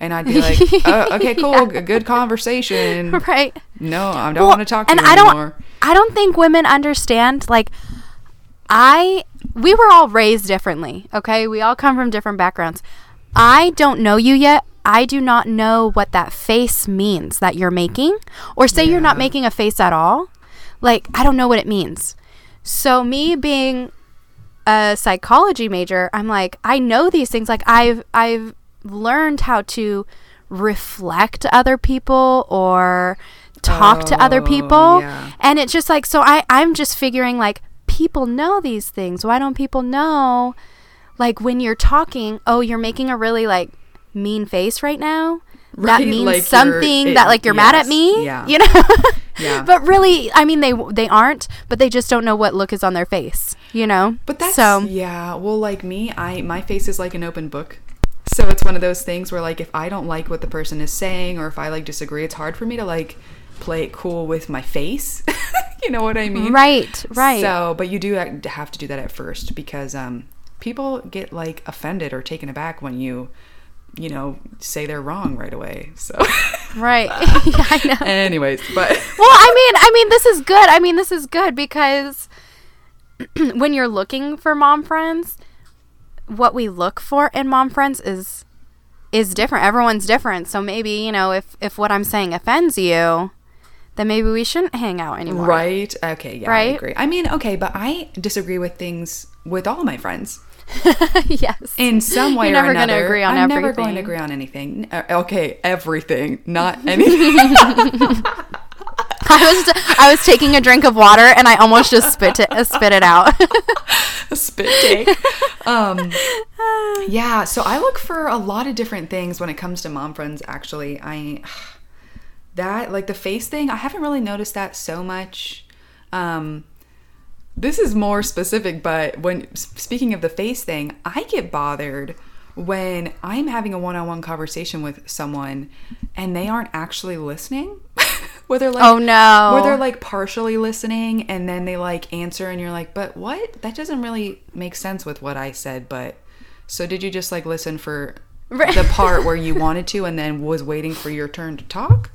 [SPEAKER 1] And I'd be like, [LAUGHS] oh, "Okay, cool, yeah. good conversation." [LAUGHS]
[SPEAKER 2] Right.
[SPEAKER 1] No, I don't well, want to talk to and you
[SPEAKER 2] I
[SPEAKER 1] anymore.
[SPEAKER 2] Don't, I don't think women understand like I we were all raised differently, okay? We all come from different backgrounds. I don't know you yet. I do not know what that face means that you're making, or say yeah. you're not making a face at all. Like, I don't know what it means. So, me being a psychology major, I'm like, I know these things. Like, I've, I've learned how to reflect other people or talk oh, to other oh, people. Yeah. And it's just like, so I, I'm just figuring, like, people know these things. Why don't people know? Like, when you're talking, oh, you're making a really, like, mean face right now, that means
[SPEAKER 1] like
[SPEAKER 2] something
[SPEAKER 1] it-
[SPEAKER 2] that like you're mad at me.
[SPEAKER 1] yeah. [LAUGHS]
[SPEAKER 2] You know.
[SPEAKER 1] Yeah.
[SPEAKER 2] But really, I mean, they they aren't, but they just don't know what look is on their face. You know.
[SPEAKER 1] But that's
[SPEAKER 2] so.
[SPEAKER 1] yeah. Well, like me, I my face is like an open book. So it's one of those things where like if I don't like what the person is saying or if I like disagree, it's hard for me to like play it cool with my face. [LAUGHS] you know what I mean?
[SPEAKER 2] Right. Right.
[SPEAKER 1] So, but you do have to do that at first because um, people get like offended or taken aback when you, you know, say they're wrong right away. So,
[SPEAKER 2] right. [LAUGHS] [LAUGHS] yeah, I know.
[SPEAKER 1] anyways, but [LAUGHS]
[SPEAKER 2] well, I mean, I mean, this is good. I mean, this is good because [CLEARS THROAT] when you're looking for mom friends, what we look for in mom friends is is different. Everyone's different. So maybe you know, if if what I'm saying offends you, then maybe we shouldn't hang out anymore.
[SPEAKER 1] right, okay, yeah,
[SPEAKER 2] right?
[SPEAKER 1] I agree. I mean, okay, but I disagree with things with all my friends. [LAUGHS]
[SPEAKER 2] yes.
[SPEAKER 1] in some way
[SPEAKER 2] You're
[SPEAKER 1] or
[SPEAKER 2] never gonna
[SPEAKER 1] another.
[SPEAKER 2] agree on
[SPEAKER 1] I'm never going to agree on anything. Uh, Okay, everything, not [LAUGHS] anything.
[SPEAKER 2] I was I was taking a drink of water and I almost just spit it uh, spit it out. [LAUGHS]
[SPEAKER 1] Spit take. Um, [SIGHS] yeah, so I look for a lot of different things when it comes to mom friends. Actually, I [SIGHS] that like the face thing. I haven't really noticed that so much. Um, this is more specific, but when speaking of the face thing, I get bothered when I'm having a one-on-one conversation with someone and they aren't actually listening. [LAUGHS] where they're like,
[SPEAKER 2] Oh, no.
[SPEAKER 1] where they're like partially listening and then they like answer and you're like, but what? That doesn't really make sense with what I said. But so did you just like listen for the part [LAUGHS] where you wanted to and then was waiting for your turn to talk?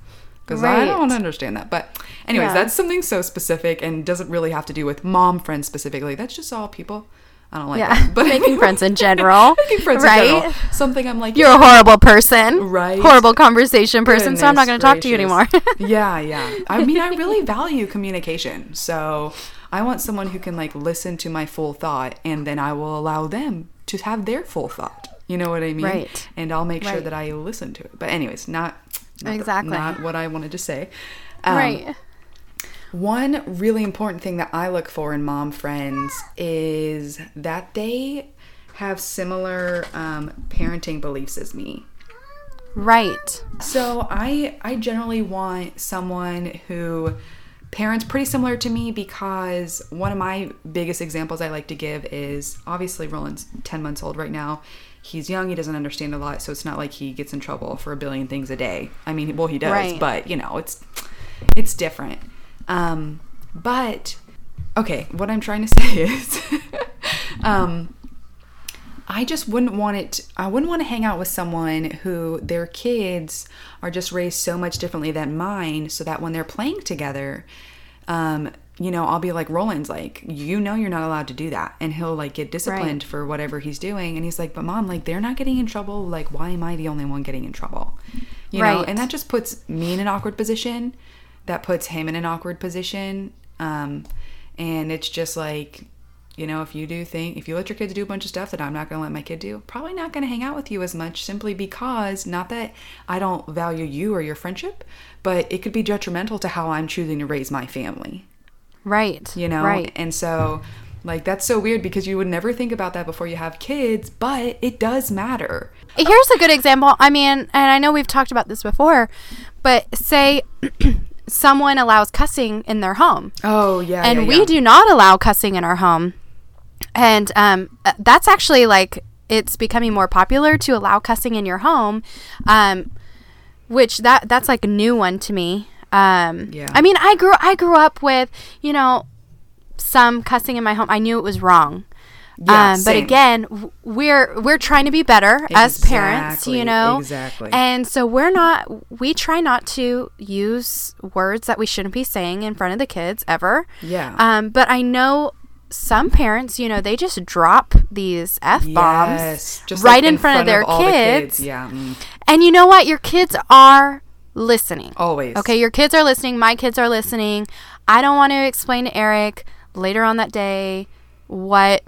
[SPEAKER 1] Because I don't understand that. But anyways,
[SPEAKER 2] Yeah.
[SPEAKER 1] that's something so specific and doesn't really have to do with mom friends specifically. That's just all people. I don't like
[SPEAKER 2] yeah.
[SPEAKER 1] that. But
[SPEAKER 2] making friends in [LAUGHS] general.
[SPEAKER 1] making friends
[SPEAKER 2] right?
[SPEAKER 1] in general. Something I'm like,
[SPEAKER 2] You're a horrible person.
[SPEAKER 1] Right.
[SPEAKER 2] Horrible conversation person, so I'm not going to talk to you anymore. [LAUGHS]
[SPEAKER 1] Yeah, yeah. I mean, I really value communication. So I want someone who can like listen to my full thought and then I will allow them to have their full thought. You know what I mean?
[SPEAKER 2] Right.
[SPEAKER 1] And I'll make sure that I listen to it. But anyways, not, not the-
[SPEAKER 2] Exactly.
[SPEAKER 1] not what I wanted to say. Um,
[SPEAKER 2] right.
[SPEAKER 1] One really important thing that I look for in mom friends is that they have similar um, parenting beliefs as me.
[SPEAKER 2] Right.
[SPEAKER 1] So I I generally want someone who parents pretty similar to me because one of my biggest examples I like to give is obviously Roland's 10 months old right now. He's young, he doesn't understand a lot, so it's not like he gets in trouble for a billion things a day. I mean, well he does,
[SPEAKER 2] Right.
[SPEAKER 1] but you know, it's it's different. Um but okay, what I'm trying to [LAUGHS] say is um I just wouldn't want it. I wouldn't want to hang out with someone who their kids are just raised so much differently than mine, so that when they're playing together, um, you know, I'll be like, Roland's like, you know, you're not allowed to do that, and he'll like get disciplined for whatever he's doing, and he's like, but mom, like they're not getting in trouble. Like, why am I the only one getting in trouble? You know,
[SPEAKER 2] Right.
[SPEAKER 1] and that just puts me in an awkward position. That puts him in an awkward position. Um, and it's just like you know, if you do think, if you let your kids do a bunch of stuff that I'm not going to let my kid do, probably not going to hang out with you as much simply because, not that I don't value you or your friendship, but it could be detrimental to how I'm choosing to raise my family,
[SPEAKER 2] Right.
[SPEAKER 1] you know?
[SPEAKER 2] Right.
[SPEAKER 1] And so, like, that's so weird because you would never think about that before you have kids, but it does matter.
[SPEAKER 2] Here's a good example. I mean, and I know we've talked about this before, but say [CLEARS THROAT] someone allows cussing in their home.
[SPEAKER 1] Oh, yeah.
[SPEAKER 2] and
[SPEAKER 1] yeah,
[SPEAKER 2] we
[SPEAKER 1] yeah.
[SPEAKER 2] do not allow cussing in our home and um, uh, that's actually like it's becoming more popular to allow cussing in your home um, which that that's like a new one to me um,
[SPEAKER 1] Yeah.
[SPEAKER 2] i mean i grew i grew up with you know some cussing in my home i knew it was wrong
[SPEAKER 1] Yeah,
[SPEAKER 2] um, but again w- we're we're trying to be better as parents you know
[SPEAKER 1] exactly.
[SPEAKER 2] and so we're not we try not to use words that we shouldn't be saying in front of the kids ever
[SPEAKER 1] Yeah.
[SPEAKER 2] um, but I know some parents, you know, they just drop these f bombs
[SPEAKER 1] Yes,
[SPEAKER 2] right
[SPEAKER 1] like
[SPEAKER 2] in, front, of their
[SPEAKER 1] all the
[SPEAKER 2] kids.
[SPEAKER 1] Yeah, mm,
[SPEAKER 2] And you know what? Your kids are listening.
[SPEAKER 1] always.
[SPEAKER 2] Okay, your kids are listening. My kids are listening. I don't want to explain to Eric later on that day what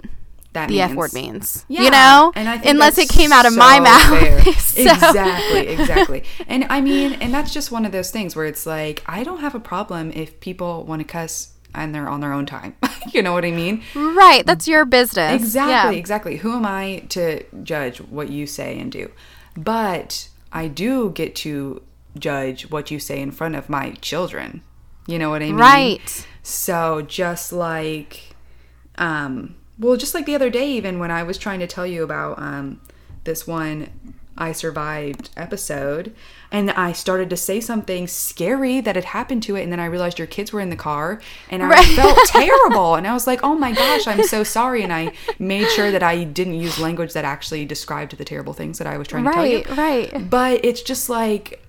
[SPEAKER 1] that
[SPEAKER 2] the F word means.
[SPEAKER 1] Yeah,
[SPEAKER 2] You know,
[SPEAKER 1] and I think
[SPEAKER 2] unless it came out of my mouth. [LAUGHS] So-
[SPEAKER 1] Exactly, exactly. And I mean, and that's just one of those things where it's like I don't have a problem if people want to cuss and they're on their own time. [LAUGHS] you know what I mean?
[SPEAKER 2] Right, that's your business.
[SPEAKER 1] Exactly,
[SPEAKER 2] Yeah.
[SPEAKER 1] exactly. Who am I to judge what you say and do? But I do get to judge what you say in front of my children. You know what I mean?
[SPEAKER 2] Right.
[SPEAKER 1] So just like um well just like the other day even when I was trying to tell you about um this one I survived episode and I started to say something scary that had happened to it and then I realized your kids were in the car and I right. felt [LAUGHS] terrible and I was like, "Oh my gosh, I'm so sorry." And I made sure that I didn't use language that actually described the terrible things that I was trying to tell
[SPEAKER 2] you. Right, right.
[SPEAKER 1] But it's just like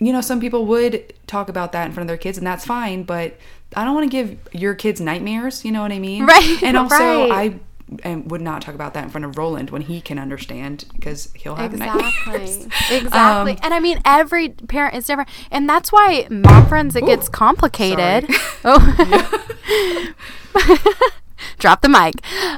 [SPEAKER 1] you know, some people would talk about that in front of their kids, and that's fine. But I don't want to give your kids nightmares. You know what I mean?
[SPEAKER 2] Right.
[SPEAKER 1] And also,
[SPEAKER 2] right.
[SPEAKER 1] I and would not talk about that in front of Roland when he can understand because he'll have
[SPEAKER 2] exactly.
[SPEAKER 1] nightmares. [LAUGHS]
[SPEAKER 2] Exactly. Um, and I mean, every parent is different, and that's why mom friends it ooh, gets complicated. Oh. [LAUGHS] [LAUGHS] drop the mic.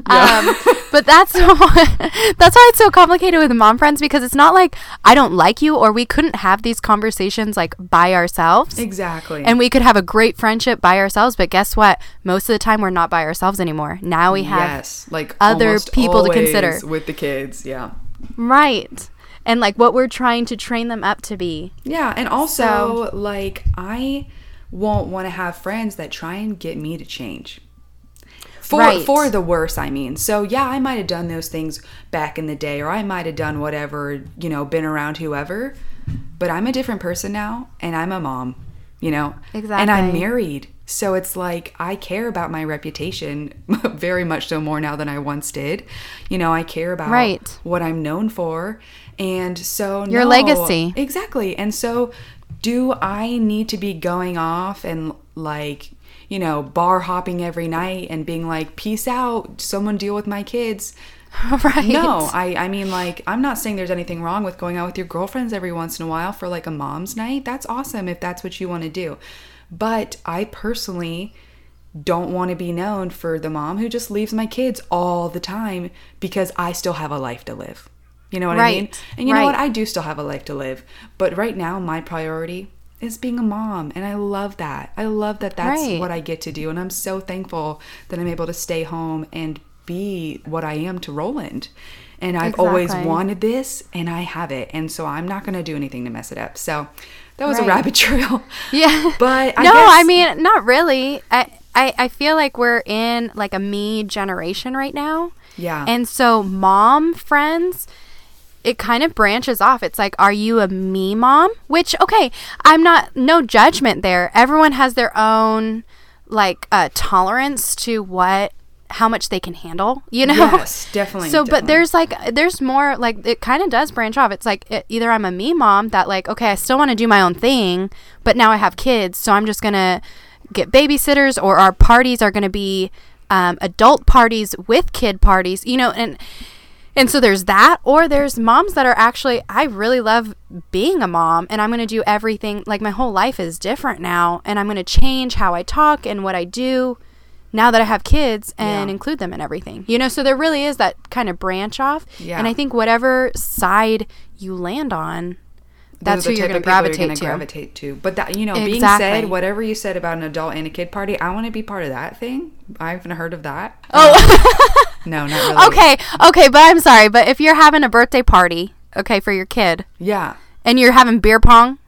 [SPEAKER 2] Yeah. Um, but that's why, [LAUGHS] that's why it's so complicated with mom friends because it's not like I don't like you or we couldn't have these conversations like by ourselves.
[SPEAKER 1] Exactly.
[SPEAKER 2] And we could have a great friendship by ourselves, but guess what? Most of the time we're not by ourselves anymore. Now we have yes, like other people to consider
[SPEAKER 1] with the kids. Yeah.
[SPEAKER 2] Right. And like what we're trying to train them up to be.
[SPEAKER 1] Yeah, and also so, like I won't want to have friends that try and get me to change for right. for the worse i mean. So yeah i might have done those things back in the day or i might have done whatever you know been around whoever but i'm a different person now and i'm a mom you know?
[SPEAKER 2] Exactly
[SPEAKER 1] and i'm married so it's like i care about my reputation [LAUGHS] very much so more now than i once did. You know i care about
[SPEAKER 2] right.
[SPEAKER 1] what i'm known for and so
[SPEAKER 2] your
[SPEAKER 1] no,
[SPEAKER 2] legacy.
[SPEAKER 1] Exactly and so do i need to be going off and like you know, bar hopping every night and being like, peace out, someone deal with my kids. [LAUGHS]
[SPEAKER 2] right.
[SPEAKER 1] No, I, I mean, like, I'm not saying there's anything wrong with going out with your girlfriends every once in a while for like a mom's night. That's awesome if that's what you want to do. But I personally don't want to be known for the mom who just leaves my kids all the time because I still have a life to live. You know what right. I mean? And you right. know what? I do still have a life to live. But right now, my priority is being a mom and i love that. I love that that's right. what i get to do and i'm so thankful that i'm able to stay home and be what i am to roland. And i've exactly. always wanted this and i have it and so i'm not going to do anything to mess it up. So that was right. a rabbit [LAUGHS] trail.
[SPEAKER 2] Yeah.
[SPEAKER 1] But
[SPEAKER 2] I no guess, i mean not really. I, I i feel like we're in like a me generation right now.
[SPEAKER 1] Yeah.
[SPEAKER 2] And so mom friends it kind of branches off. It's like, are you a me mom? Which, okay, I'm not, no judgment there. Everyone has their own, like, uh, tolerance to what, how much they can handle, you know?
[SPEAKER 1] Yes, [LAUGHS] definitely.
[SPEAKER 2] So,
[SPEAKER 1] definitely.
[SPEAKER 2] but there's like, there's more, like, it kind of does branch off. It's like, it, either I'm a me mom that, like, okay, I still want to do my own thing, but now I have kids, so I'm just going to get babysitters or our parties are going to be, um, adult parties with kid parties, you know, and, and so there's that, or there's moms that are actually, I really love being a mom and I'm going to do everything. Like my whole life is different now, and I'm going to change how I talk and what I do now that I have kids and yeah. include them in everything. You know, so there really is that kind of branch off.
[SPEAKER 1] Yeah.
[SPEAKER 2] And I think whatever side you land on, that's who you're going to gravitate to.
[SPEAKER 1] gravitate to. But that, you know, exactly. being said, whatever you said about an adult and a kid party, I want to be part of that thing. I haven't heard of that.
[SPEAKER 2] Oh.
[SPEAKER 1] Um, [LAUGHS] no, not really.
[SPEAKER 2] Okay, okay, but I'm sorry, but if you're having a birthday party, okay, for your kid,
[SPEAKER 1] yeah,
[SPEAKER 2] and you're having beer pong,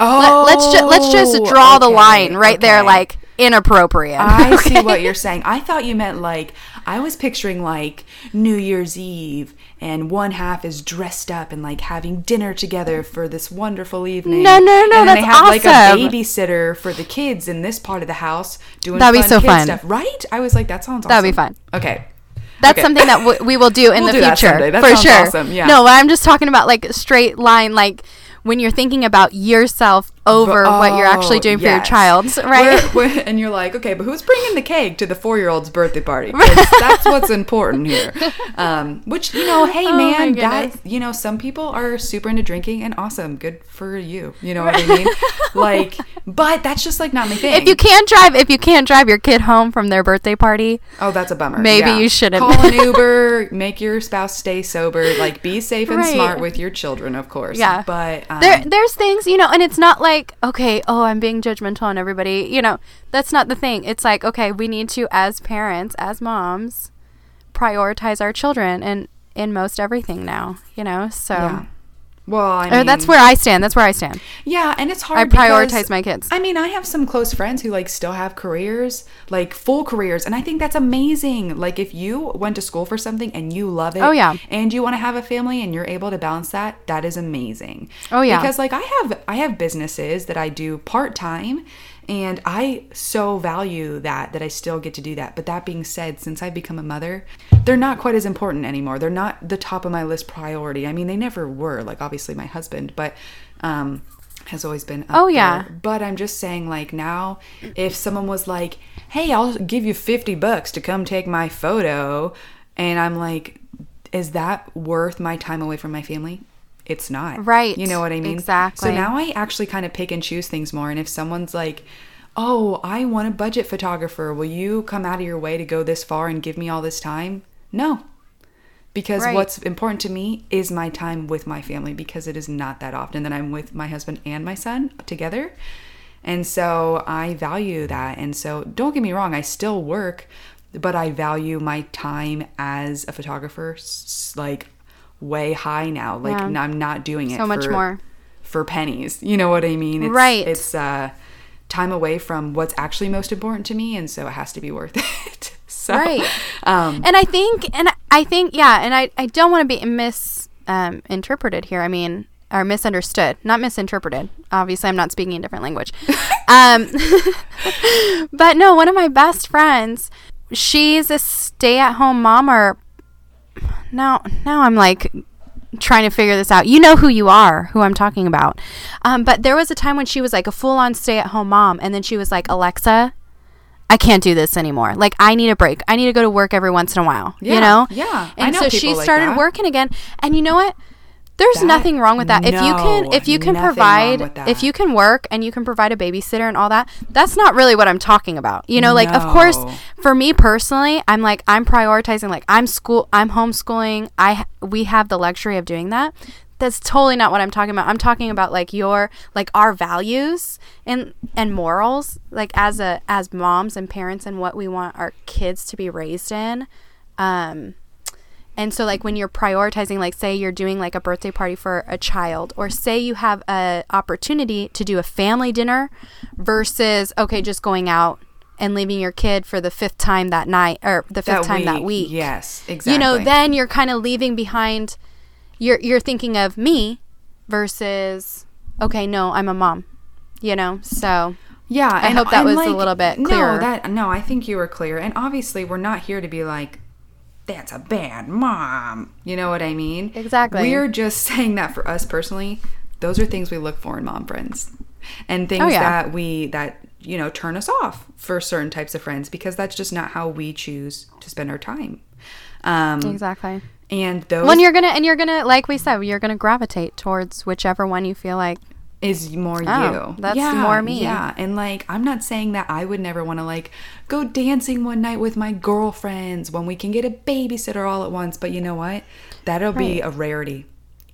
[SPEAKER 1] oh,
[SPEAKER 2] let, us ju- let's just draw okay, the line right okay. there, like inappropriate.
[SPEAKER 1] I [LAUGHS] okay. see what you're saying. I thought you meant like I was picturing like New Year's Eve and one half is dressed up and like having dinner together for this wonderful evening.
[SPEAKER 2] No, no, no,
[SPEAKER 1] and
[SPEAKER 2] then
[SPEAKER 1] that's they have
[SPEAKER 2] awesome.
[SPEAKER 1] like a babysitter for the kids in this part of the house doing
[SPEAKER 2] That'd
[SPEAKER 1] fun
[SPEAKER 2] be so
[SPEAKER 1] kid
[SPEAKER 2] fun.
[SPEAKER 1] stuff. Right? I was like, that sounds awesome.
[SPEAKER 2] That'd be fun.
[SPEAKER 1] Okay.
[SPEAKER 2] That's
[SPEAKER 1] okay.
[SPEAKER 2] something that w- we will do in [LAUGHS]
[SPEAKER 1] we'll
[SPEAKER 2] the
[SPEAKER 1] do
[SPEAKER 2] future
[SPEAKER 1] that
[SPEAKER 2] for sure.
[SPEAKER 1] Awesome. Yeah.
[SPEAKER 2] No, I'm just talking about like straight line, like when you're thinking about yourself over oh, what you're actually doing yes. for your child, right?
[SPEAKER 1] We're, we're, [LAUGHS] and you're like, okay, but who's bringing the cake to the four year old's birthday party? that's what's important here. [LAUGHS] Um, which you know, hey oh man, that you know, some people are super into drinking and awesome, good for you. You know what I mean? [LAUGHS] like, but that's just like not my thing.
[SPEAKER 2] If you can't drive, if you can't drive your kid home from their birthday party,
[SPEAKER 1] oh, that's a bummer.
[SPEAKER 2] Maybe
[SPEAKER 1] yeah.
[SPEAKER 2] you shouldn't
[SPEAKER 1] call an Uber. Make your spouse stay sober. Like, be safe and right. smart with your children, of course.
[SPEAKER 2] Yeah,
[SPEAKER 1] but um,
[SPEAKER 2] there, there's things you know, and it's not like okay, oh, I'm being judgmental on everybody. You know, that's not the thing. It's like, okay, we need to, as parents, as moms, prioritize our children and in most everything now, you know? So.
[SPEAKER 1] Yeah. Well, I
[SPEAKER 2] mean, that's where I stand. That's where I stand.
[SPEAKER 1] Yeah, and it's hard.
[SPEAKER 2] I prioritize my kids.
[SPEAKER 1] I mean, I have some close friends who like still have careers, like full careers, and I think that's amazing. Like if you went to school for something and you love it,
[SPEAKER 2] oh yeah,
[SPEAKER 1] and you want to have a family and you're able to balance that, that is amazing.
[SPEAKER 2] Oh yeah,
[SPEAKER 1] because like I have I have businesses that I do part time, and I so value that that I still get to do that. But that being said, since I've become a mother, they're not quite as important anymore. They're not the top of my list priority. I mean, they never were. Like obviously my husband, but um has always been
[SPEAKER 2] Oh yeah.
[SPEAKER 1] There. But I'm just saying like now if someone was like, "Hey, I'll give you 50 bucks to come take my photo." And I'm like, "Is that worth my time away from my family?" It's not.
[SPEAKER 2] Right.
[SPEAKER 1] You know what I mean?
[SPEAKER 2] Exactly.
[SPEAKER 1] So now I actually kind of pick and choose things more. And if someone's like, oh, I want a budget photographer, will you come out of your way to go this far and give me all this time? No. Because right. what's important to me is my time with my family because it is not that often that I'm with my husband and my son together. And so I value that. And so don't get me wrong, I still work, but I value my time as a photographer like way high now. Like yeah. I'm not doing it
[SPEAKER 2] so much
[SPEAKER 1] for,
[SPEAKER 2] more
[SPEAKER 1] for pennies. You know what I mean?
[SPEAKER 2] It's, right.
[SPEAKER 1] It's uh, time away from what's actually most important to me, and so it has to be worth [LAUGHS] it. so,
[SPEAKER 2] right. Um, and I think, and I think, yeah, and I, I don't want to be misinterpreted um, here. I mean, or misunderstood, not misinterpreted. Obviously, I'm not speaking a different language. [LAUGHS] um, [LAUGHS] but no, one of my best friends, she's a stay-at-home mom or now now I'm like trying to figure this out. You know who you are, who I'm talking about. Um, but there was a time when she was like a full on stay at home mom, and then she was like, Alexa, I can't do this anymore. Like, I need a break. I need to go to work every once in a while,
[SPEAKER 1] yeah,
[SPEAKER 2] you know?
[SPEAKER 1] Yeah.
[SPEAKER 2] And so she started like working again. And you know what? There's that, nothing wrong with that. No, if you can if you can provide if you can work and you can provide a babysitter and all that, that's not really what I'm talking about. You know, like of course for me personally, I'm like I'm prioritizing like I'm school I'm homeschooling. I we have the luxury of doing that. That's totally not what I'm talking about. I'm talking about like your like our values and and morals like as a as moms and parents and what we want our kids to be raised in. Um and so like when you're prioritizing like say you're doing like a birthday party for a child or say you have a opportunity to do a family dinner versus okay just going out and leaving your kid for the fifth time that night or the fifth that time week. that week.
[SPEAKER 1] Yes, exactly.
[SPEAKER 2] You know, then you're kind of leaving behind you're you're thinking of me versus okay, no, I'm a mom. You know. So
[SPEAKER 1] yeah,
[SPEAKER 2] I hope that was like, a little bit clearer.
[SPEAKER 1] No, that no, I think you were clear. And obviously, we're not here to be like that's a bad mom. You know what I mean?
[SPEAKER 2] Exactly.
[SPEAKER 1] We're just saying that for us personally, those are things we look for in mom friends. And things oh, yeah. that we that you know turn us off for certain types of friends because that's just not how we choose to spend our time.
[SPEAKER 2] Um, exactly.
[SPEAKER 1] And those
[SPEAKER 2] when you're gonna and you're gonna like we said you're gonna gravitate towards whichever one you feel like
[SPEAKER 1] is more
[SPEAKER 2] oh,
[SPEAKER 1] you.
[SPEAKER 2] That's yeah, more me.
[SPEAKER 1] Yeah. And like I'm not saying that I would never want to like go dancing one night with my girlfriends when we can get a babysitter all at once, but you know what? That'll right. be a rarity.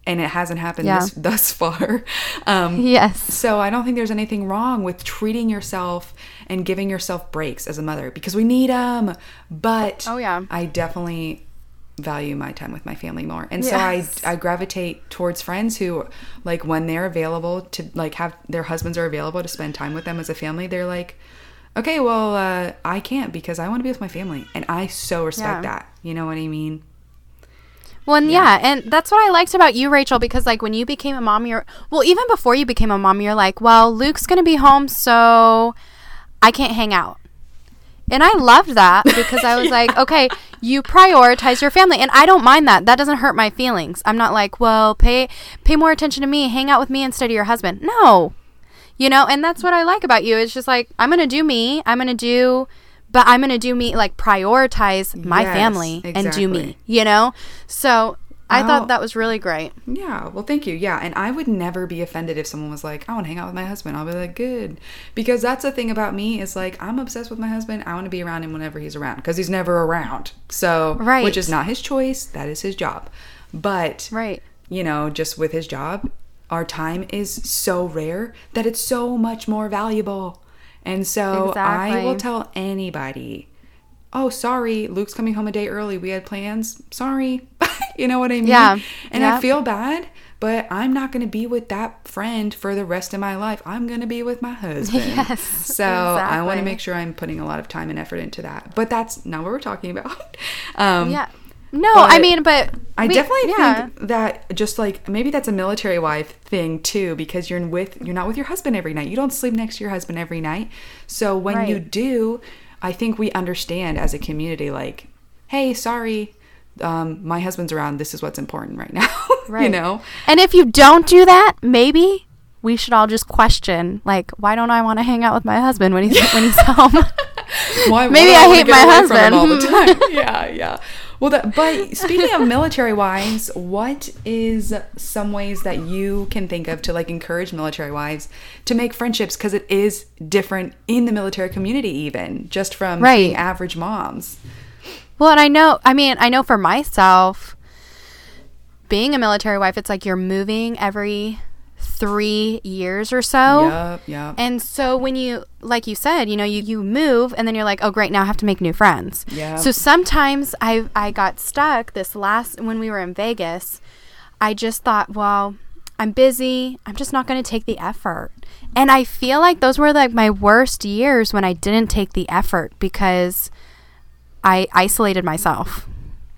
[SPEAKER 1] And it hasn't happened yeah. this, thus far. [LAUGHS] Um,
[SPEAKER 2] yes.
[SPEAKER 1] So I don't think there's anything wrong with treating yourself and giving yourself breaks as a mother because we need them. But
[SPEAKER 2] oh yeah,
[SPEAKER 1] I definitely value my time with my family more. And yes. so I I gravitate towards friends who like when they're available to like have their husbands are available to spend time with them as a family, they're like, "Okay, well, uh, I can't because I want to be with my family." And I so respect yeah. that. You know what I mean?
[SPEAKER 2] Well, and yeah. yeah. and that's what I liked about you, Rachel, because like when you became a mom, you're well, even before you became a mom, you're like, well, Luke's gonna be home, so I can't hang out. And I loved that because I was [LAUGHS] yeah. like, okay, you prioritize your family and I don't mind that. That doesn't hurt my feelings. I'm not like, well, pay pay more attention to me, hang out with me instead of your husband. No. You know, and that's what I like about you. It's just like I'm going to do me. I'm going to do but I'm going to do me like prioritize my yes, family exactly. and do me, you know? So I thought that was really great.
[SPEAKER 1] Yeah, well, thank you. Yeah, and I would never be offended if someone was like, "I want to hang out with my husband." I'll be like, "Good," because that's the thing about me is like I'm obsessed with my husband. I want to be around him whenever he's around because he's never around. So,
[SPEAKER 2] right,
[SPEAKER 1] which is not his choice. That is his job. But
[SPEAKER 2] right,
[SPEAKER 1] you know, just with his job, our time is so rare that it's so much more valuable. And so exactly. I will tell anybody oh, sorry, Luke's coming home a day early. We had plans. Sorry. [LAUGHS] you know what I mean?
[SPEAKER 2] Yeah.
[SPEAKER 1] And. I feel bad, but I'm not going to be with that friend for the rest of my life. I'm going to be with my [LAUGHS] husband.
[SPEAKER 2] Yes,
[SPEAKER 1] So I want to make sure I'm putting a lot of time and effort into that. But that's not what we're talking about. [LAUGHS] Um,
[SPEAKER 2] Yeah. No, I mean, but
[SPEAKER 1] I
[SPEAKER 2] we-
[SPEAKER 1] definitely
[SPEAKER 2] yeah.
[SPEAKER 1] think that just like maybe that's a military wife thing too, because you're with you're not with your husband every night. You don't sleep next to your husband every night. So when you do, I think we understand as a community, like, hey, sorry, um, my husband's around. This is what's important right [LAUGHS] now.
[SPEAKER 2] right.
[SPEAKER 1] you know?
[SPEAKER 2] And if you don't do that, maybe we should all just question, like, why don't I want to hang out with my husband when he's when he's [LAUGHS] home?
[SPEAKER 1] Why, why
[SPEAKER 2] Maybe
[SPEAKER 1] do
[SPEAKER 2] I
[SPEAKER 1] wanna
[SPEAKER 2] hate my
[SPEAKER 1] away from him
[SPEAKER 2] husband.
[SPEAKER 1] all the time. [LAUGHS] yeah, yeah. Well, that, but [LAUGHS] speaking of military wives, what is some ways that you can think of to like encourage military wives to make friendships? Because it is different in the military community, even just from
[SPEAKER 2] Right.
[SPEAKER 1] being average moms.
[SPEAKER 2] well, and I know, I mean, I know for myself, being a military wife, it's like you're moving every three years or so.
[SPEAKER 1] Yep, yep.
[SPEAKER 2] And so when you, like you said, you know, you, you move and then you're like, oh, great, now I have to make new friends.
[SPEAKER 1] Yeah.
[SPEAKER 2] So sometimes I, I got stuck this last, when we were in Vegas, I just thought, well, I'm busy. I'm just not going to take the effort. And I feel like those were like my worst years when I didn't take the effort because I isolated myself.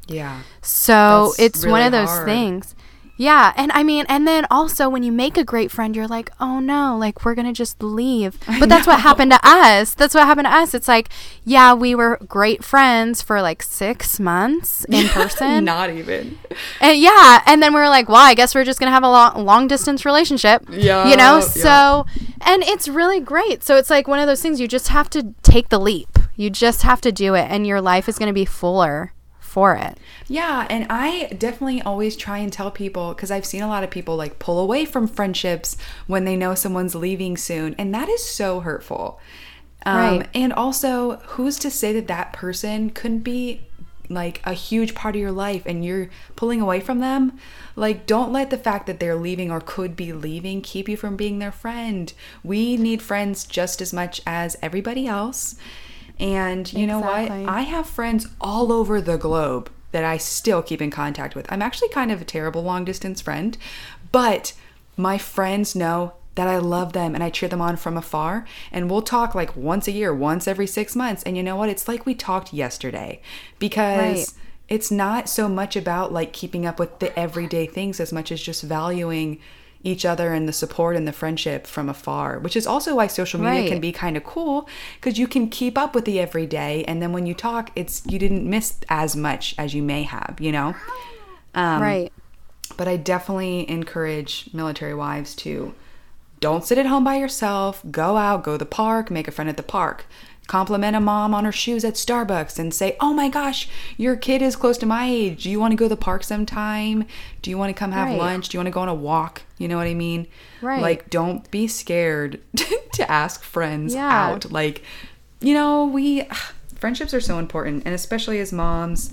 [SPEAKER 1] yeah.
[SPEAKER 2] So
[SPEAKER 1] That's
[SPEAKER 2] it's one of those
[SPEAKER 1] hard.
[SPEAKER 2] things. Yeah, and I mean, and then also when you make a great friend, you're like, oh no, like we're gonna just leave. But that's what happened to us. That's what happened to us. It's like, yeah, we were great friends for like six months in person, [LAUGHS]
[SPEAKER 1] Not even.
[SPEAKER 2] and yeah, and then we were like, well, I guess we're just gonna have a long, long distance relationship.
[SPEAKER 1] Yeah,
[SPEAKER 2] you know.
[SPEAKER 1] yeah.
[SPEAKER 2] So, and it's really great. So it's like one of those things. You just have to take the leap. You just have to do it, and your life is gonna be fuller for it.
[SPEAKER 1] Yeah, and I definitely always try and tell people because I've seen a lot of people like pull away from friendships when they know someone's leaving soon, and that is so hurtful. Um,
[SPEAKER 2] Right.
[SPEAKER 1] And also, who's to say that that person couldn't be like a huge part of your life and you're pulling away from them? Like, don't let the fact that they're leaving or could be leaving keep you from being their friend. We need friends just as much as everybody else. And you know what? I have friends all over the globe that I still keep in contact with. I'm actually kind of a terrible long distance friend, but my friends know that I love them and I cheer them on from afar. And we'll talk like once a year, once every six months. And you know what? It's like we talked yesterday because
[SPEAKER 2] Right.
[SPEAKER 1] it's not so much about like keeping up with the everyday things as much as just valuing each other and the support and the friendship from afar, which is also why social media
[SPEAKER 2] Right.
[SPEAKER 1] can be kind of cool because you can keep up with the everyday and then when you talk, it's you didn't miss as much as you may have, you know? Um,
[SPEAKER 2] right.
[SPEAKER 1] but I definitely encourage military wives to don't sit at home by yourself. Go out, go to the park, make a friend at the park. Compliment a mom on her shoes at Starbucks and say, Oh my gosh, your kid is close to my age. Do you want to go to the park sometime? Do you want to come have
[SPEAKER 2] Right.
[SPEAKER 1] lunch? Do you want to go on a walk? You know what I mean?
[SPEAKER 2] Right.
[SPEAKER 1] Like, don't be scared [LAUGHS] to ask friends
[SPEAKER 2] Yeah.
[SPEAKER 1] out. Like, you know, we [SIGHS] friendships are so important, and especially as moms,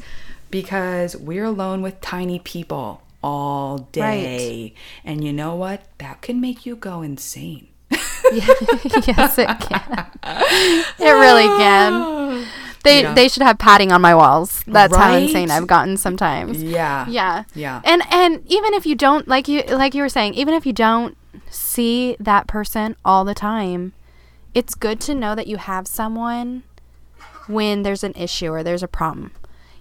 [SPEAKER 1] because we're alone with tiny people all day. And you know what? That can make you go insane. [LAUGHS] [LAUGHS]
[SPEAKER 2] yes, it can. It really can. [SIGHS] They
[SPEAKER 1] Yeah.
[SPEAKER 2] they should have padding on my walls. That's how insane I've gotten sometimes.
[SPEAKER 1] Yeah.
[SPEAKER 2] Yeah.
[SPEAKER 1] Yeah.
[SPEAKER 2] And and even if you don't like you like you were saying, even if you don't see that person all the time, it's good to know that you have someone when there's an issue or there's a problem.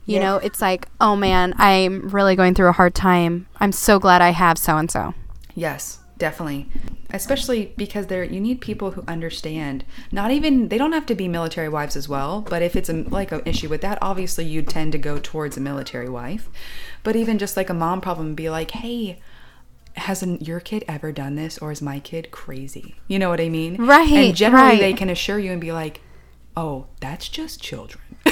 [SPEAKER 2] You
[SPEAKER 1] Yeah.
[SPEAKER 2] know, it's like, "Oh man, I'm really going through a hard time. I'm so glad I have so and so."
[SPEAKER 1] Yes, definitely. Especially because there you need people who understand. Not even they don't have to be military wives as well, but if it's a, like an issue with that, obviously you tend to go towards a military wife. But even just like a mom problem be like, "Hey, hasn't your kid ever done this or is my kid crazy?" You know what I mean?
[SPEAKER 2] Right,
[SPEAKER 1] And generally
[SPEAKER 2] right.
[SPEAKER 1] they can assure you and be like, "Oh, that's just children." [LAUGHS]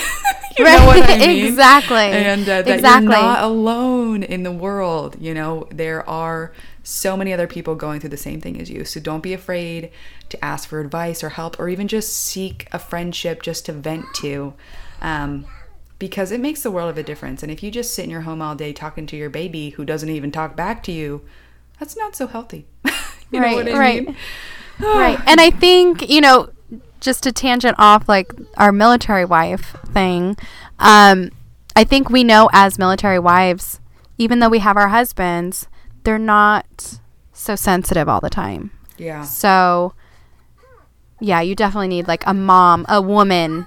[SPEAKER 1] you know what I mean?
[SPEAKER 2] exactly.
[SPEAKER 1] And uh, that
[SPEAKER 2] Exactly.
[SPEAKER 1] you're not alone in the world. You know, there are so many other people going through the same thing as you. So don't be afraid to ask for advice or help or even just seek a friendship just to vent to. Um, because it makes the world of a difference. And if you just sit in your home all day talking to your baby who doesn't even talk back to you, that's not so healthy. [LAUGHS] you
[SPEAKER 2] Right,
[SPEAKER 1] know what I
[SPEAKER 2] right.
[SPEAKER 1] mean? [SIGHS]
[SPEAKER 2] right. [SIGHS] And I think, you know, just to tangent off like our military wife thing, um, I think we know as military wives, even though we have our husbands, they're not so sensitive all the time.
[SPEAKER 1] Yeah.
[SPEAKER 2] So, yeah, you definitely need like a mom, a woman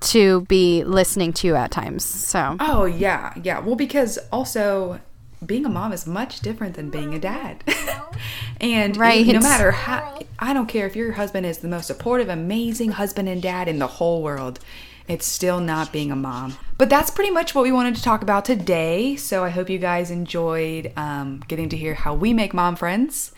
[SPEAKER 2] to be listening to you at times. So,
[SPEAKER 1] oh, yeah. Yeah. Well, because also being a mom is much different than being a dad. [LAUGHS] and right. no matter how, I don't care if your husband is the most supportive, amazing husband and dad in the whole world, it's still not being a mom. But that's pretty much what we wanted to talk about today. So I hope you guys enjoyed um, getting to hear how we make mom friends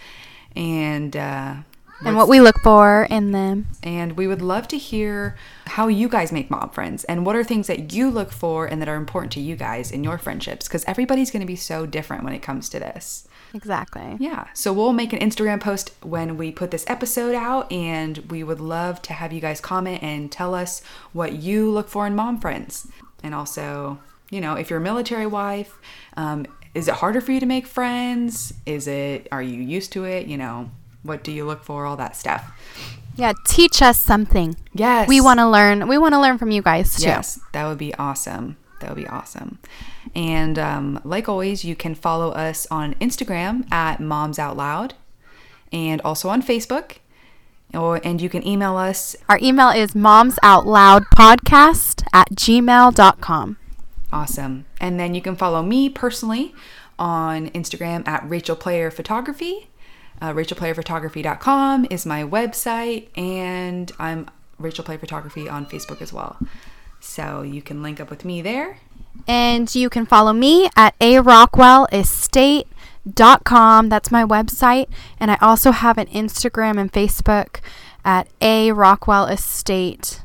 [SPEAKER 1] and uh,
[SPEAKER 2] and what we look for in them.
[SPEAKER 1] And we would love to hear how you guys make mom friends and what are things that you look for and that are important to you guys in your friendships because everybody's going to be so different when it comes to this.
[SPEAKER 2] Exactly.
[SPEAKER 1] Yeah. So we'll make an Instagram post when we put this episode out and we would love to have you guys comment and tell us what you look for in mom friends. And also, you know, if you're a military wife, um, is it harder for you to make friends? Is it, are you used to it? You know, what do you look for? All that stuff.
[SPEAKER 2] Yeah, teach us something.
[SPEAKER 1] Yes.
[SPEAKER 2] We want to learn. We want to learn from you guys too.
[SPEAKER 1] Yes, that would be awesome. That would be awesome. And um, like always, you can follow us on Instagram at Moms Out Loud and also on Facebook. Or, and you can email us.
[SPEAKER 2] Our email is momsoutloudpodcast at gmail.com.
[SPEAKER 1] Awesome. And then you can follow me personally on Instagram at Rachel Player Photography. Uh, RachelPlayerPhotography.com is my website, and I'm Rachel Player Photography on Facebook as well. So you can link up with me there.
[SPEAKER 2] And you can follow me at a Rockwell Estate.com. That's my website. And I also have an Instagram and Facebook at a Rockwell Estate.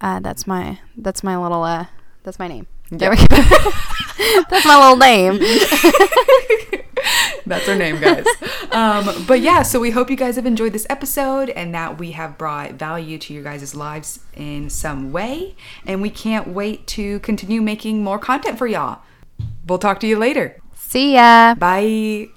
[SPEAKER 2] Uh, that's my that's my little uh that's my name. There we go. [LAUGHS] that's my little name. [LAUGHS]
[SPEAKER 1] That's her name, guys. um, but yeah, so we hope you guys have enjoyed this episode and that we have brought value to your guys' lives in some way. And we can't wait to continue making more content for y'all. We'll talk to you later.
[SPEAKER 2] See ya.
[SPEAKER 1] Bye.